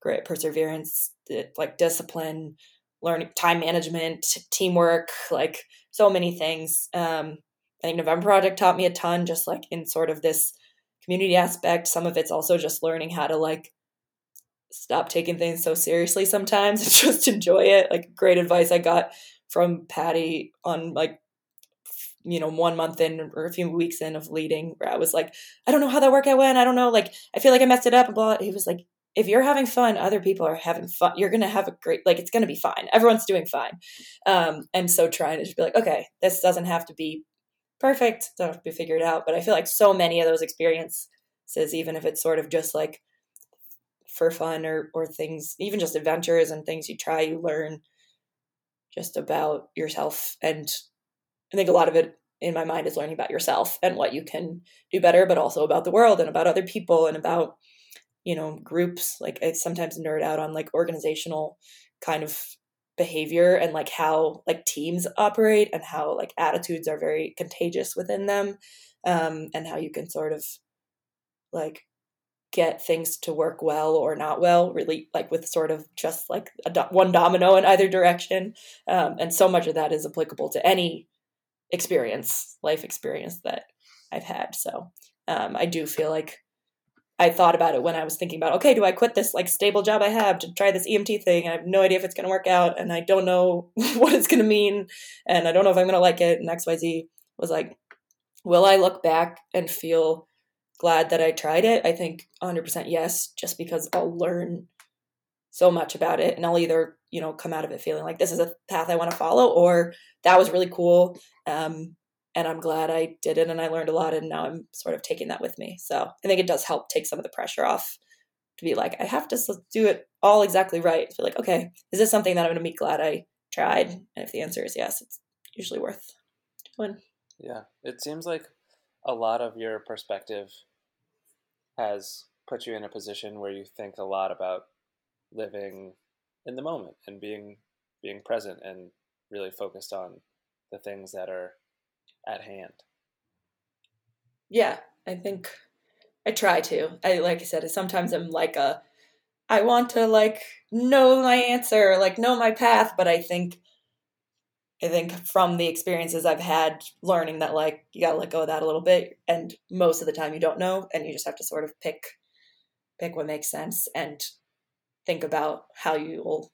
grit, perseverance, like discipline, learning, time management, teamwork, like so many things. Um, I think November Project taught me a ton, just like in sort of this community aspect. Some of it's also just learning how to like stop taking things so seriously sometimes and just enjoy it. Like great advice I got from Patty on like you know, one month in or a few weeks in of leading where I was like, I don't know how that workout went. I don't know. Like, I feel like I messed it up. And blah. He was like, if you're having fun, other people are having fun. You're to have a great, like, it's to be fine. Everyone's doing fine. Um, and so trying to just be like, okay, this doesn't have to be perfect. Doesn't have to be figured out. But I feel like so many of those experiences, even if it's sort of just like for fun or, or things, even just adventures and things you try, you learn just about yourself and I think a lot of it in my mind is learning about yourself and what you can do better, but also about the world and about other people and about, you know, groups. Like I sometimes nerd out on like organizational kind of behavior and like how like teams operate and how like attitudes are very contagious within them um, and how you can sort of like get things to work well or not well really like with sort of just like do- one domino in either direction um, and so much of that is applicable to any experience, life experience that I've had. So um, I do feel like I thought about it when I was thinking about, okay, do I quit this like stable job I have to try this EMT thing? I have no idea if it's going to work out, and I don't know what it's going to mean, and I don't know if I'm going to like it. And X Y Z was like, will I look back and feel glad that I tried it? I think 100% yes, just because I'll learn so much about it, and I'll either you know come out of it feeling like this is a path I want to follow, or that was really cool. Um, and I'm glad I did it and I learned a lot and now I'm sort of taking that with me. So I think it does help take some of the pressure off to be like, I have to do it all exactly right. Feel like, okay, is this something that I'm going to be glad I tried? And if the answer is yes, it's usually worth doing. Yeah, it seems like a lot of your perspective has put you in a position where you think a lot about living in the moment and being being present and really focused on the things that are at hand. Yeah, I think I try to. I like I said, sometimes I'm like a I want to like know my answer, like know my path, but I think I think from the experiences I've had learning that like you gotta let go of that a little bit and most of the time you don't know and you just have to sort of pick pick what makes sense and think about how you'll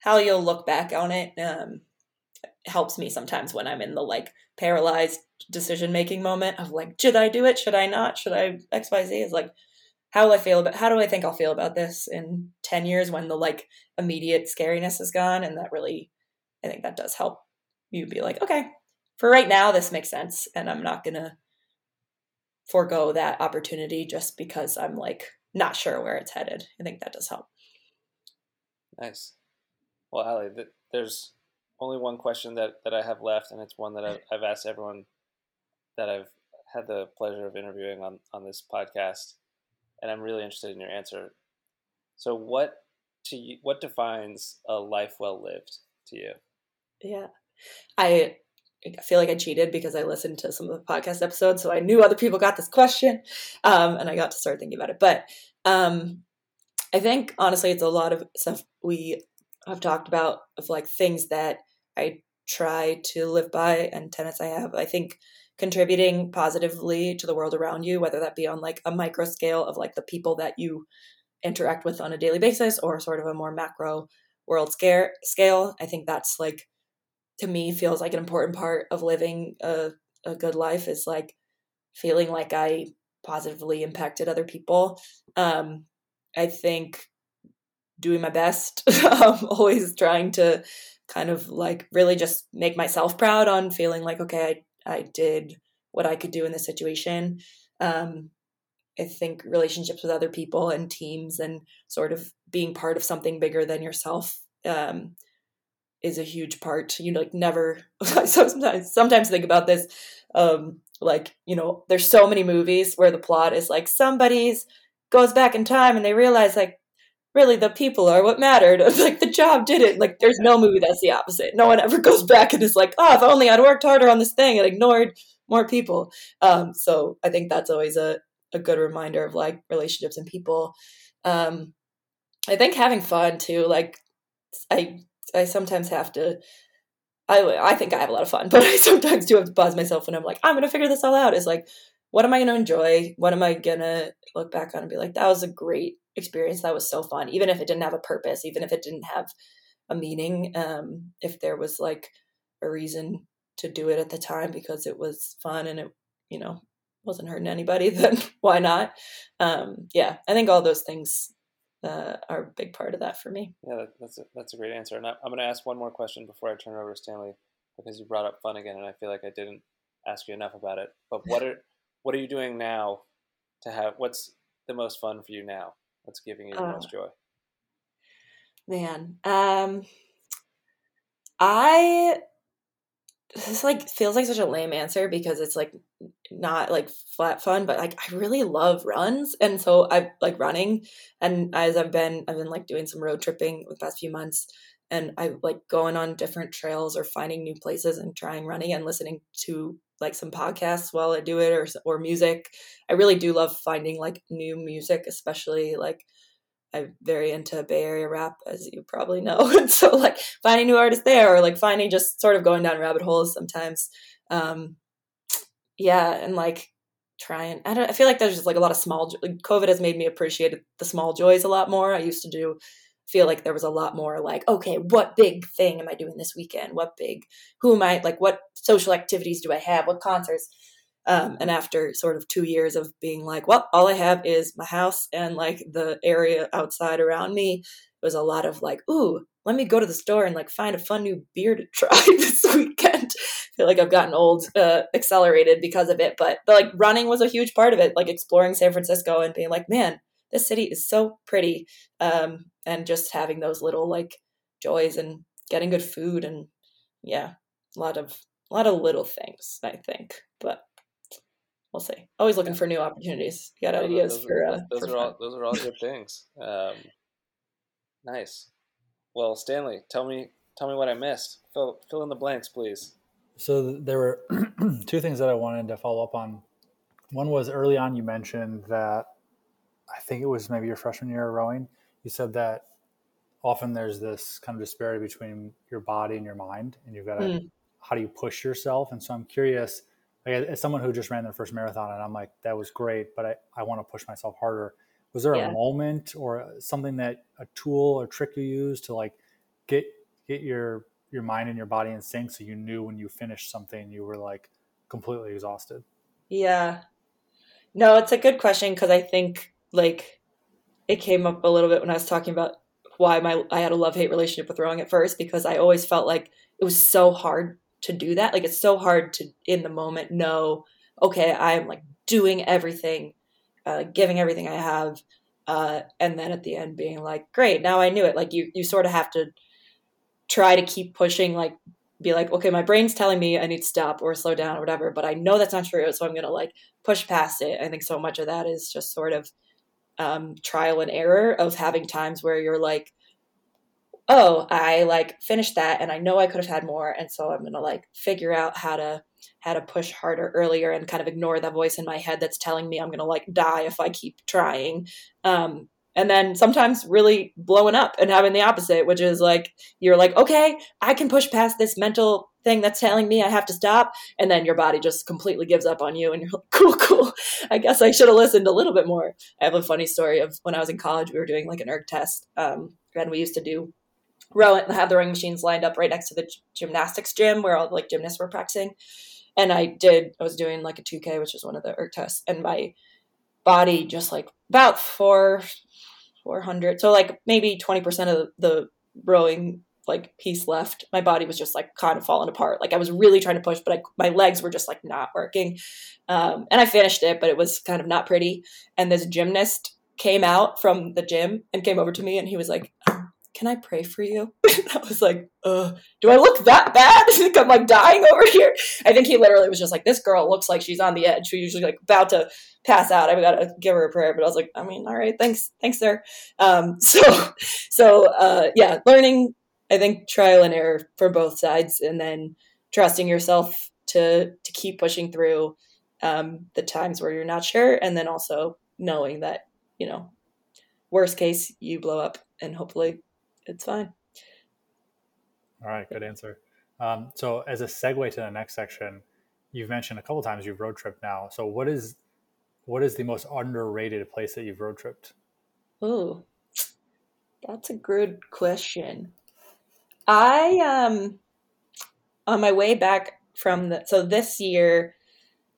how you'll look back on it. Um, helps me sometimes when I'm in the like paralyzed decision making moment of like, should I do it? Should I not? Should I X, Y, Z? Is like, how will I feel about how do I think I'll feel about this in 10 years when the like immediate scariness is gone and that really I think that does help you be like, okay, for right now this makes sense and I'm not going to forego that opportunity just because I'm like not sure where it's headed. I think that does help. Nice. Well, Ali, there's only one question that, that I have left, and it's one that I've, I've asked everyone that I've had the pleasure of interviewing on, on this podcast, and I'm really interested in your answer. So, what to you, what defines a life well lived to you? Yeah, I feel like I cheated because I listened to some of the podcast episodes, so I knew other people got this question, um, and I got to start thinking about it. But um, I think honestly, it's a lot of stuff we have talked about of like things that I try to live by and tenets I have. I think contributing positively to the world around you, whether that be on like a micro scale of like the people that you interact with on a daily basis, or sort of a more macro world scale. Scale, I think that's like to me feels like an important part of living a, a good life is like feeling like I positively impacted other people. Um, I think doing my best, um, always trying to kind of like really just make myself proud on feeling like, okay, I, I did what I could do in this situation. Um, I think relationships with other people and teams and sort of being part of something bigger than yourself um, is a huge part. You know, like never. sometimes, sometimes think about this. Um, like you know, there's so many movies where the plot is like somebody's goes back in time and they realize like really the people are what mattered. like the job did it. Like there's no movie that's the opposite. No one ever goes back and is like, oh, if only I'd worked harder on this thing and ignored more people. Um, so I think that's always a, a good reminder of like relationships and people. Um, I think having fun too. Like I I sometimes have to. I I think I have a lot of fun, but I sometimes do have to pause myself when I'm like, I'm gonna figure this all out. Is like, what am I gonna enjoy? What am I gonna look back on and be like, that was a great experience. That was so fun, even if it didn't have a purpose, even if it didn't have a meaning. Um, if there was like a reason to do it at the time because it was fun and it, you know, wasn't hurting anybody, then why not? Um, yeah, I think all those things uh, are a big part of that for me. Yeah, that's a, that's a great answer. And I, am going to ask one more question before I turn it over to Stanley because you brought up fun again, and I feel like I didn't ask you enough about it. But what are what are you doing now to have? What's the most fun for you now? What's giving you the uh, most joy? Man, um, I this like feels like such a lame answer because it's like not like flat fun but like i really love runs and so i like running and as i've been i've been like doing some road tripping the past few months and i like going on different trails or finding new places and trying running and listening to like some podcasts while i do it or or music i really do love finding like new music especially like I'm very into Bay Area rap, as you probably know. and so, like, finding new artists there, or like finding just sort of going down rabbit holes sometimes. Um, yeah, and like trying. I don't. I feel like there's just like a lot of small. Like, COVID has made me appreciate the small joys a lot more. I used to do feel like there was a lot more like, okay, what big thing am I doing this weekend? What big? Who am I? Like, what social activities do I have? What concerts? Um, and after sort of two years of being like, well, all I have is my house and like the area outside around me, it was a lot of like, ooh, let me go to the store and like find a fun new beer to try this weekend. I feel like I've gotten old, uh, accelerated because of it. But, but like running was a huge part of it, like exploring San Francisco and being like, man, this city is so pretty. Um, and just having those little like joys and getting good food and yeah, a lot of a lot of little things, I think. But we'll see. Always looking for new opportunities. You got yeah, ideas those for, uh, those for are all those are all good things. Um, nice. Well, Stanley, tell me tell me what I missed. Fill fill in the blanks, please. So there were two things that I wanted to follow up on. One was early on you mentioned that I think it was maybe your freshman year of rowing. You said that often there's this kind of disparity between your body and your mind, and you've got to mm. how do you push yourself? And so I'm curious like as someone who just ran their first marathon and i'm like that was great but i, I want to push myself harder was there yeah. a moment or something that a tool or trick you used to like get get your your mind and your body in sync so you knew when you finished something you were like completely exhausted yeah no it's a good question because i think like it came up a little bit when I was talking about why my I had a love hate relationship with rowing at first because I always felt like it was so hard to do that. Like it's so hard to in the moment know, okay, I'm like doing everything, uh, giving everything I have, uh, and then at the end being like, great, now I knew it. Like you you sort of have to try to keep pushing, like be like, okay, my brain's telling me I need to stop or slow down or whatever, but I know that's not true, so I'm gonna like push past it. I think so much of that is just sort of um, trial and error of having times where you're like, oh, I like finished that and I know I could have had more. And so I'm going to like figure out how to, how to push harder earlier and kind of ignore that voice in my head that's telling me I'm going to like die if I keep trying. Um, and then sometimes really blowing up and having the opposite, which is like, you're like, okay, I can push past this mental thing that's telling me I have to stop. And then your body just completely gives up on you. And you're like, cool, cool. I guess I should have listened a little bit more. I have a funny story of when I was in college, we were doing like an erg test. Um, and we used to do rowing, have the rowing machines lined up right next to the gymnastics gym where all the like gymnasts were practicing. And I did, I was doing like a 2K, which is one of the erg tests. And my body just like about four, 400. So like maybe 20% of the rowing like piece left, my body was just like kind of falling apart. Like I was really trying to push, but I, my legs were just like not working. Um, and I finished it, but it was kind of not pretty. And this gymnast came out from the gym and came over to me and he was like, can I pray for you? I was like, uh, do I look that bad? I think I'm like dying over here. I think he literally was just like, this girl looks like she's on the edge. She's usually like about to pass out. I've got to give her a prayer. But I was like, I mean, all right, thanks, thanks, sir. Um, so, so uh, yeah, learning I think trial and error for both sides, and then trusting yourself to to keep pushing through um, the times where you're not sure, and then also knowing that you know, worst case you blow up, and hopefully it's fine. All right, good answer. Um, so as a segue to the next section, you've mentioned a couple times you've road tripped now. So what is what is the most underrated place that you've road tripped? Oh, that's a good question. I um on my way back from the so this year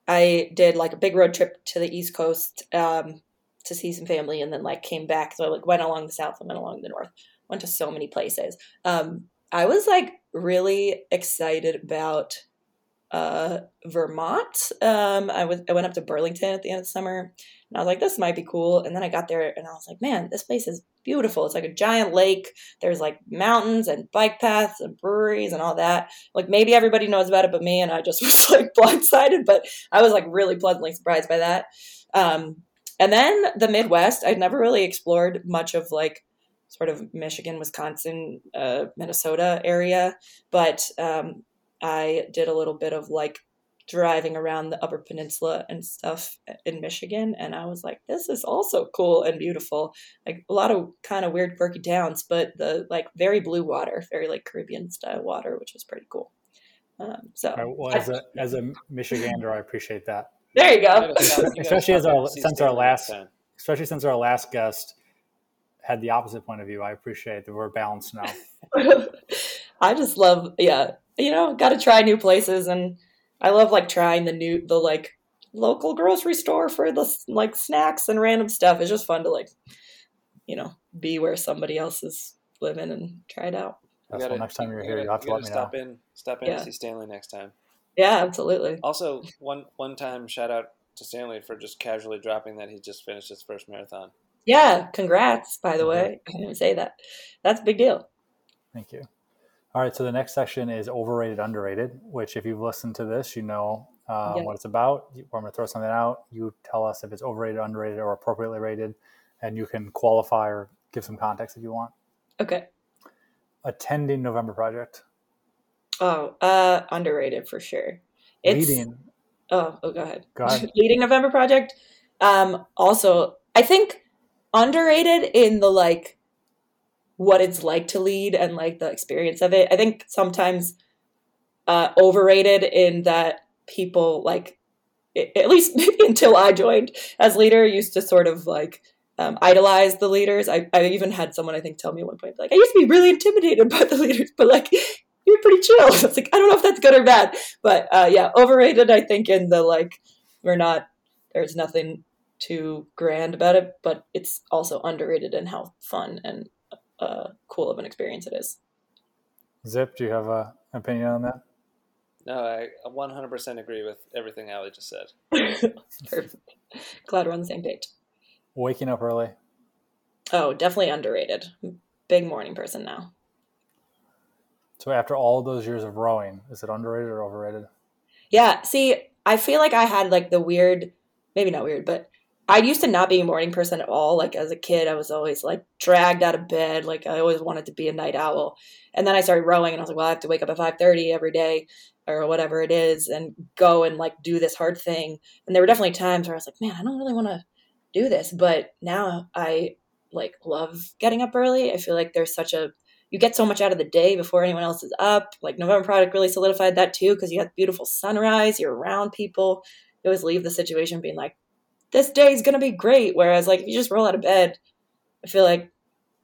I did like a big road trip to the East Coast um to see some family and then like came back. So I like went along the south and went along the north. Went to so many places. Um I was like really excited about uh Vermont. Um I was I went up to Burlington at the end of the summer and I was like, this might be cool. And then I got there and I was like, man, this place is beautiful. It's like a giant lake. There's like mountains and bike paths and breweries and all that. Like maybe everybody knows about it but me, and I just was like blindsided. But I was like really pleasantly surprised by that. Um, and then the Midwest, I'd never really explored much of like sort of Michigan, Wisconsin, uh, Minnesota area, but um, I did a little bit of like driving around the Upper Peninsula and stuff in Michigan, and I was like, this is also cool and beautiful. Like a lot of kind of weird, quirky towns, but the like very blue water, very like Caribbean style water, which was pretty cool. Um, so, right, well, as a as a Michigander, I appreciate that. There you go. especially as our since our last, especially since our last guest had the opposite point of view. I appreciate that we're balanced now. I just love, yeah, you know, got to try new places and I love like trying the new the like local grocery store for the like snacks and random stuff. It's just fun to like, you know, be where somebody else is living and try it out. That's gotta, next time you're here, you have to let me stop know. in, stop in yeah. to see Stanley next time. Yeah, absolutely. Also, one one time, shout out to Stanley for just casually dropping that he just finished his first marathon. Yeah, congrats. By the mm-hmm. way, I didn't say that. That's a big deal. Thank you. All right, so the next section is overrated, underrated, which if you've listened to this, you know uh, what it's about. I'm going to throw something out. You tell us if it's overrated, underrated, or appropriately rated, and you can qualify or give some context if you want. Okay. Attending November Project. Oh, uh, underrated for sure. It's, Leading. Oh, oh, go ahead. Go ahead. Leading November Project. Um, also, I think underrated in the like what it's like to lead and like the experience of it. I think sometimes uh, overrated in that people like at least maybe until I joined as leader used to sort of like um, idolize the leaders. I, I even had someone I think tell me at one point like I used to be really intimidated by the leaders, but like you're pretty chill. It's like I don't know if that's good or bad, but uh, yeah, overrated. I think in the like we're not there's nothing too grand about it, but it's also underrated in how fun and uh, cool of an experience it is. Zip, do you have a opinion on that? No, I 100% agree with everything Ali just said. Glad we're on the same page. Waking up early. Oh, definitely underrated. Big morning person now. So after all those years of rowing, is it underrated or overrated? Yeah, see, I feel like I had like the weird, maybe not weird, but I used to not be a morning person at all. Like as a kid, I was always like dragged out of bed. Like I always wanted to be a night owl. And then I started rowing and I was like, well, I have to wake up at 5:30 every day or whatever it is and go and like do this hard thing. And there were definitely times where I was like, man, I don't really want to do this, but now I like love getting up early. I feel like there's such a you get so much out of the day before anyone else is up. Like November Project really solidified that too because you have beautiful sunrise, you're around people. You always leave the situation being like, this day is gonna be great. Whereas like if you just roll out of bed, I feel like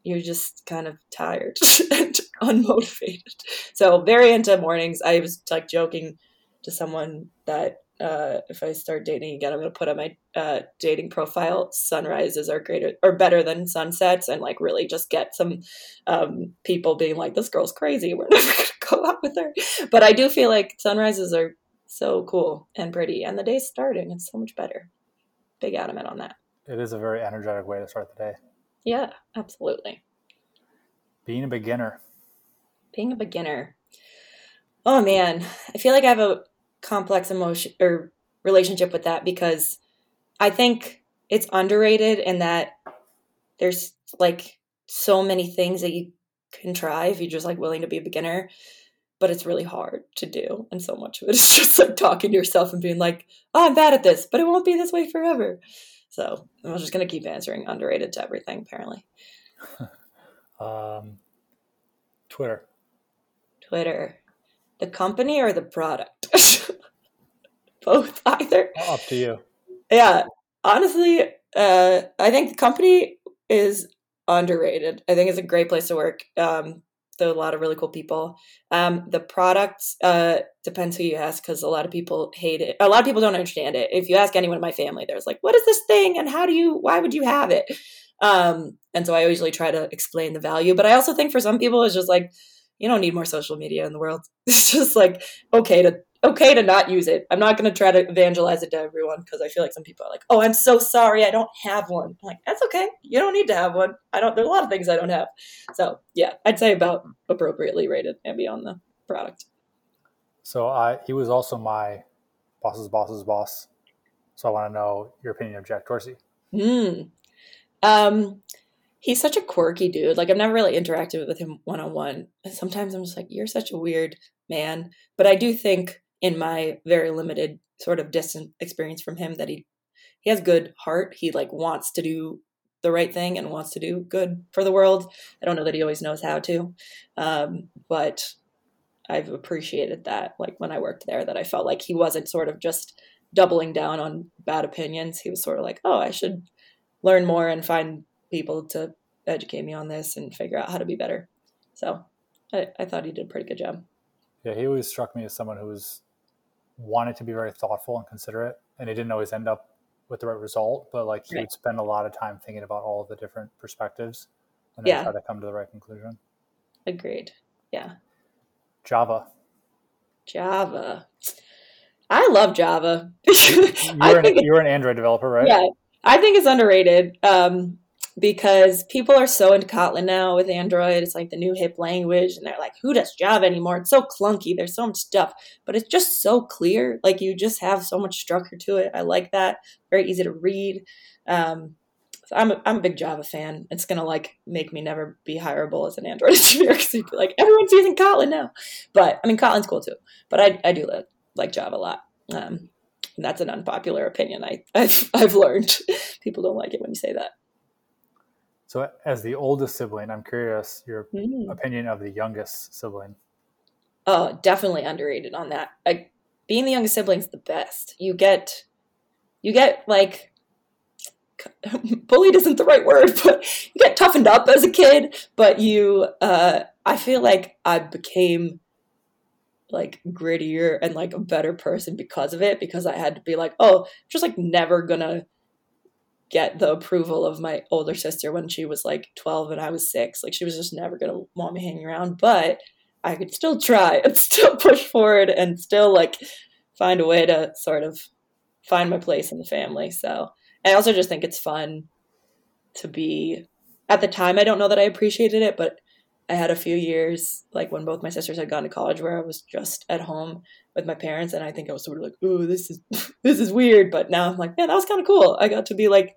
you're just kind of tired and unmotivated. So very into mornings. I was like joking to someone that uh, if I start dating again, I'm going to put on my uh, dating profile sunrises are greater or better than sunsets, and like really just get some um, people being like, "This girl's crazy. We're never going to go out with her." But I do feel like sunrises are so cool and pretty, and the day's starting. It's so much better. Big adamant on that. It is a very energetic way to start the day. Yeah, absolutely. Being a beginner. Being a beginner. Oh man, I feel like I have a complex emotion or relationship with that because I think it's underrated in that there's like so many things that you can try if you're just like willing to be a beginner, but it's really hard to do. And so much of it is just like talking to yourself and being like, oh, I'm bad at this, but it won't be this way forever. So I'm just going to keep answering underrated to everything, apparently. um, Twitter. Twitter. The company or the product? Both, either. Up to you. Yeah. Honestly, uh, I think the company is underrated. I think it's a great place to work. Um, are a lot of really cool people. Um, the product uh, depends who you ask because a lot of people hate it. A lot of people don't understand it. If you ask anyone in my family, there's like, "What is this thing? And how do you? Why would you have it?" Um, and so I usually try to explain the value. But I also think for some people, it's just like you don't need more social media in the world. It's just like okay to okay to not use it. I'm not going to try to evangelize it to everyone because I feel like some people are like, "Oh, I'm so sorry, I don't have one." I'm like, that's okay. You don't need to have one. I don't. There's a lot of things I don't have. So yeah, I'd say about appropriately rated and beyond the product. So I he was also my boss's boss's boss. So I want to know your opinion of Jack Dorsey. Hmm. Um, he's such a quirky dude. Like I've never really interacted with him one on one. Sometimes I'm just like, you're such a weird man. But I do think in my very limited sort of distant experience from him that he he has good heart. He like wants to do the right thing and wants to do good for the world. I don't know that he always knows how to, um, but I've appreciated that. Like when I worked there, that I felt like he wasn't sort of just doubling down on bad opinions. He was sort of like, oh, I should learn more and find people to educate me on this and figure out how to be better. So I, I thought he did a pretty good job. Yeah, he always struck me as someone who was wanted to be very thoughtful and considerate, and it didn't always end up with the right result. But like he Right. would spend a lot of time thinking about all of the different perspectives, and then Yeah. try to come to the right conclusion. Agreed. Yeah. Java. Java. I love Java. You're an, you're an Android developer, right? Yeah, I think it's underrated um, because people are so into Kotlin now with Android. It's like the new hip language, and they're like, "Who does Java anymore?" It's so clunky. There's so much stuff, but it's just so clear. Like you just have so much structure to it. I like that. Very easy to read. Um, so I'm a, I'm a big Java fan. It's gonna like make me never be hireable as an Android engineer because be like everyone's using Kotlin now. But I mean, Kotlin's cool too. But I I do like, like Java a lot. Um, and that's an unpopular opinion. I, I've, I've learned people don't like it when you say that. So, as the oldest sibling, I'm curious your Mm. opinion of the youngest sibling. Oh, definitely underrated on that. Like being the youngest sibling's the best. You get, you get like, bullied isn't the right word, but you get toughened up as a kid. But you, uh, I feel like I became like grittier and like a better person because of it because I had to be like, oh, just like never gonna get the approval of my older sister when she was like 12 and I was six. Like she was just never going to want me hanging around, but I could still try and still push forward and still like find a way to sort of find my place in the family. So I also just think it's fun to be at the time. I don't know that I appreciated it, but I had a few years like when both my sisters had gone to college where I was just at home with my parents and I think I was sort of like, oh, this is this is weird. But now I'm like, man, that was kind of cool. I got to be like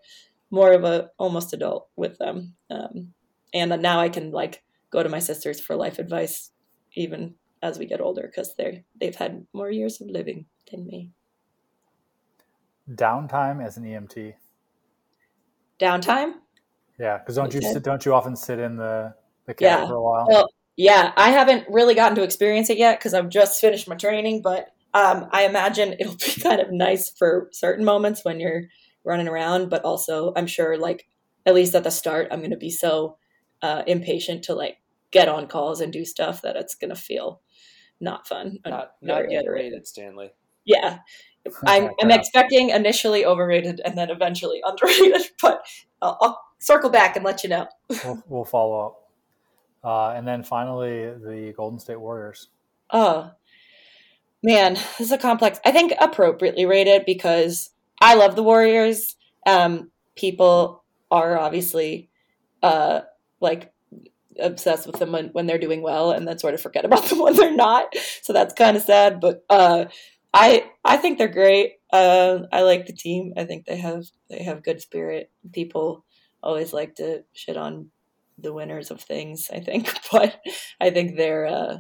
more of a almost adult with them. Um, and now I can like go to my sisters for life advice even as we get older because they're they've had more years of living than me. Downtime as an EMT. Downtime. Yeah, because don't you don't you often sit in the the cab yeah. for a while? Well, yeah, I haven't really gotten to experience it yet because I've just finished my training, but um, I imagine it'll be kind of nice for certain moments when you're running around, but also I'm sure like at least at the start, I'm going to be so uh, impatient to like get on calls and do stuff that it's going to feel not fun. Not, not yet rated, Stanley. Yeah. I'm, I'm expecting initially overrated and then eventually underrated, but I'll, I'll circle back and let you know. we'll, we'll follow up. Uh, and then finally, the Golden State Warriors. Oh, man, this is a complex. I think appropriately rated because I love the Warriors. Um, people are obviously uh, like obsessed with them when, when they're doing well and then sort of forget about them when they're not. So that's kind of sad. But uh, I I think they're great. Uh, I like the team. I think they have they have good spirit. People always like to shit on the winners of things, I think. But I think they're uh,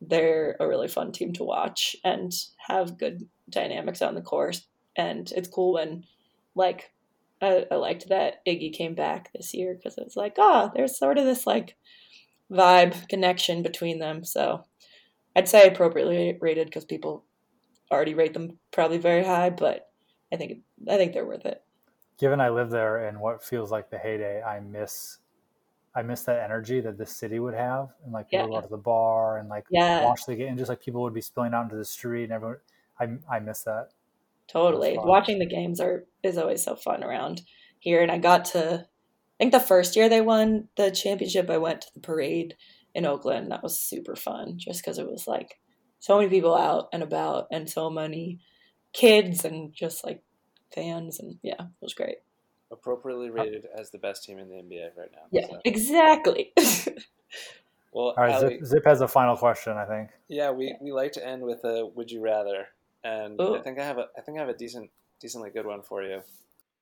they're a really fun team to watch and have good dynamics on the course. And it's cool when like I, I liked that Iggy came back this year because it was like, oh, there's sort of this like vibe connection between them. So I'd say appropriately rated because people already rate them probably very high, but I think I think they're worth it. Given I live there and what feels like the heyday, I miss I miss that energy that the city would have, and like yeah. go to the bar and like yeah. watch the game, and just like people would be spilling out into the street, and everyone. I I miss that. Totally, watching the games are is always so fun around here, and I got to. I think the first year they won the championship, I went to the parade in Oakland. That was super fun, just because it was like so many people out and about, and so many kids, and just like fans, and yeah, it was great appropriately uh, rated as the best team in the NBA right now. Yeah, so. exactly. well, all right. Zip, Zip, has a final question, I think. Yeah, we, we like to end with a "Would you rather," and Ooh. I think I have a I think I have a decent decently good one for you.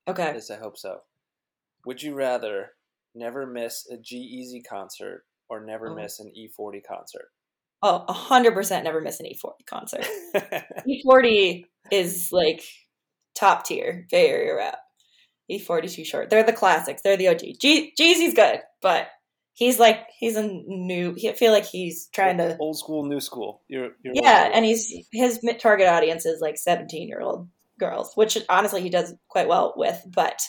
Okay. At least I hope so. Would you rather never miss a G-Eazy concert or never oh. miss an E40 concert? Oh, 100% never miss an E40 concert. E40 is like top tier Bay Area rap. E40 Too Short. They're the classics. They're the OG. G- G-Eazy's good, but he's like he's a new. I feel like he's trying to old school, new school. You're, you're yeah, and he's his target audience is like 17 year old girls, which honestly he does quite well with. But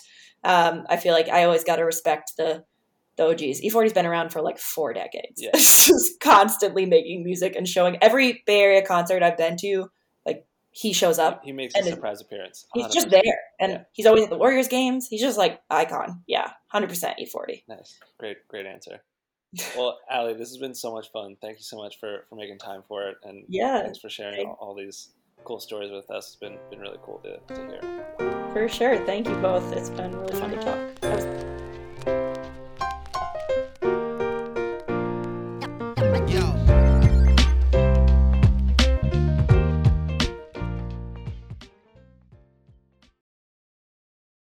um, I feel like I always got to respect the the OGs. E40's been around for like four decades. Yeah. just constantly making music and showing every Bay Area concert I've been to he shows up. He makes a surprise appearance. 100%. He's just there, and yeah. he's always at the Warriors games. He's just like icon. Yeah, hundred percent E40. Nice, great, great answer. well, Ali, this has been so much fun. Thank you so much for for making time for it, and yeah, thanks for sharing all, all, these cool stories with us. It's been been really cool to, to hear. For sure. Thank you both. It's been really fun to talk.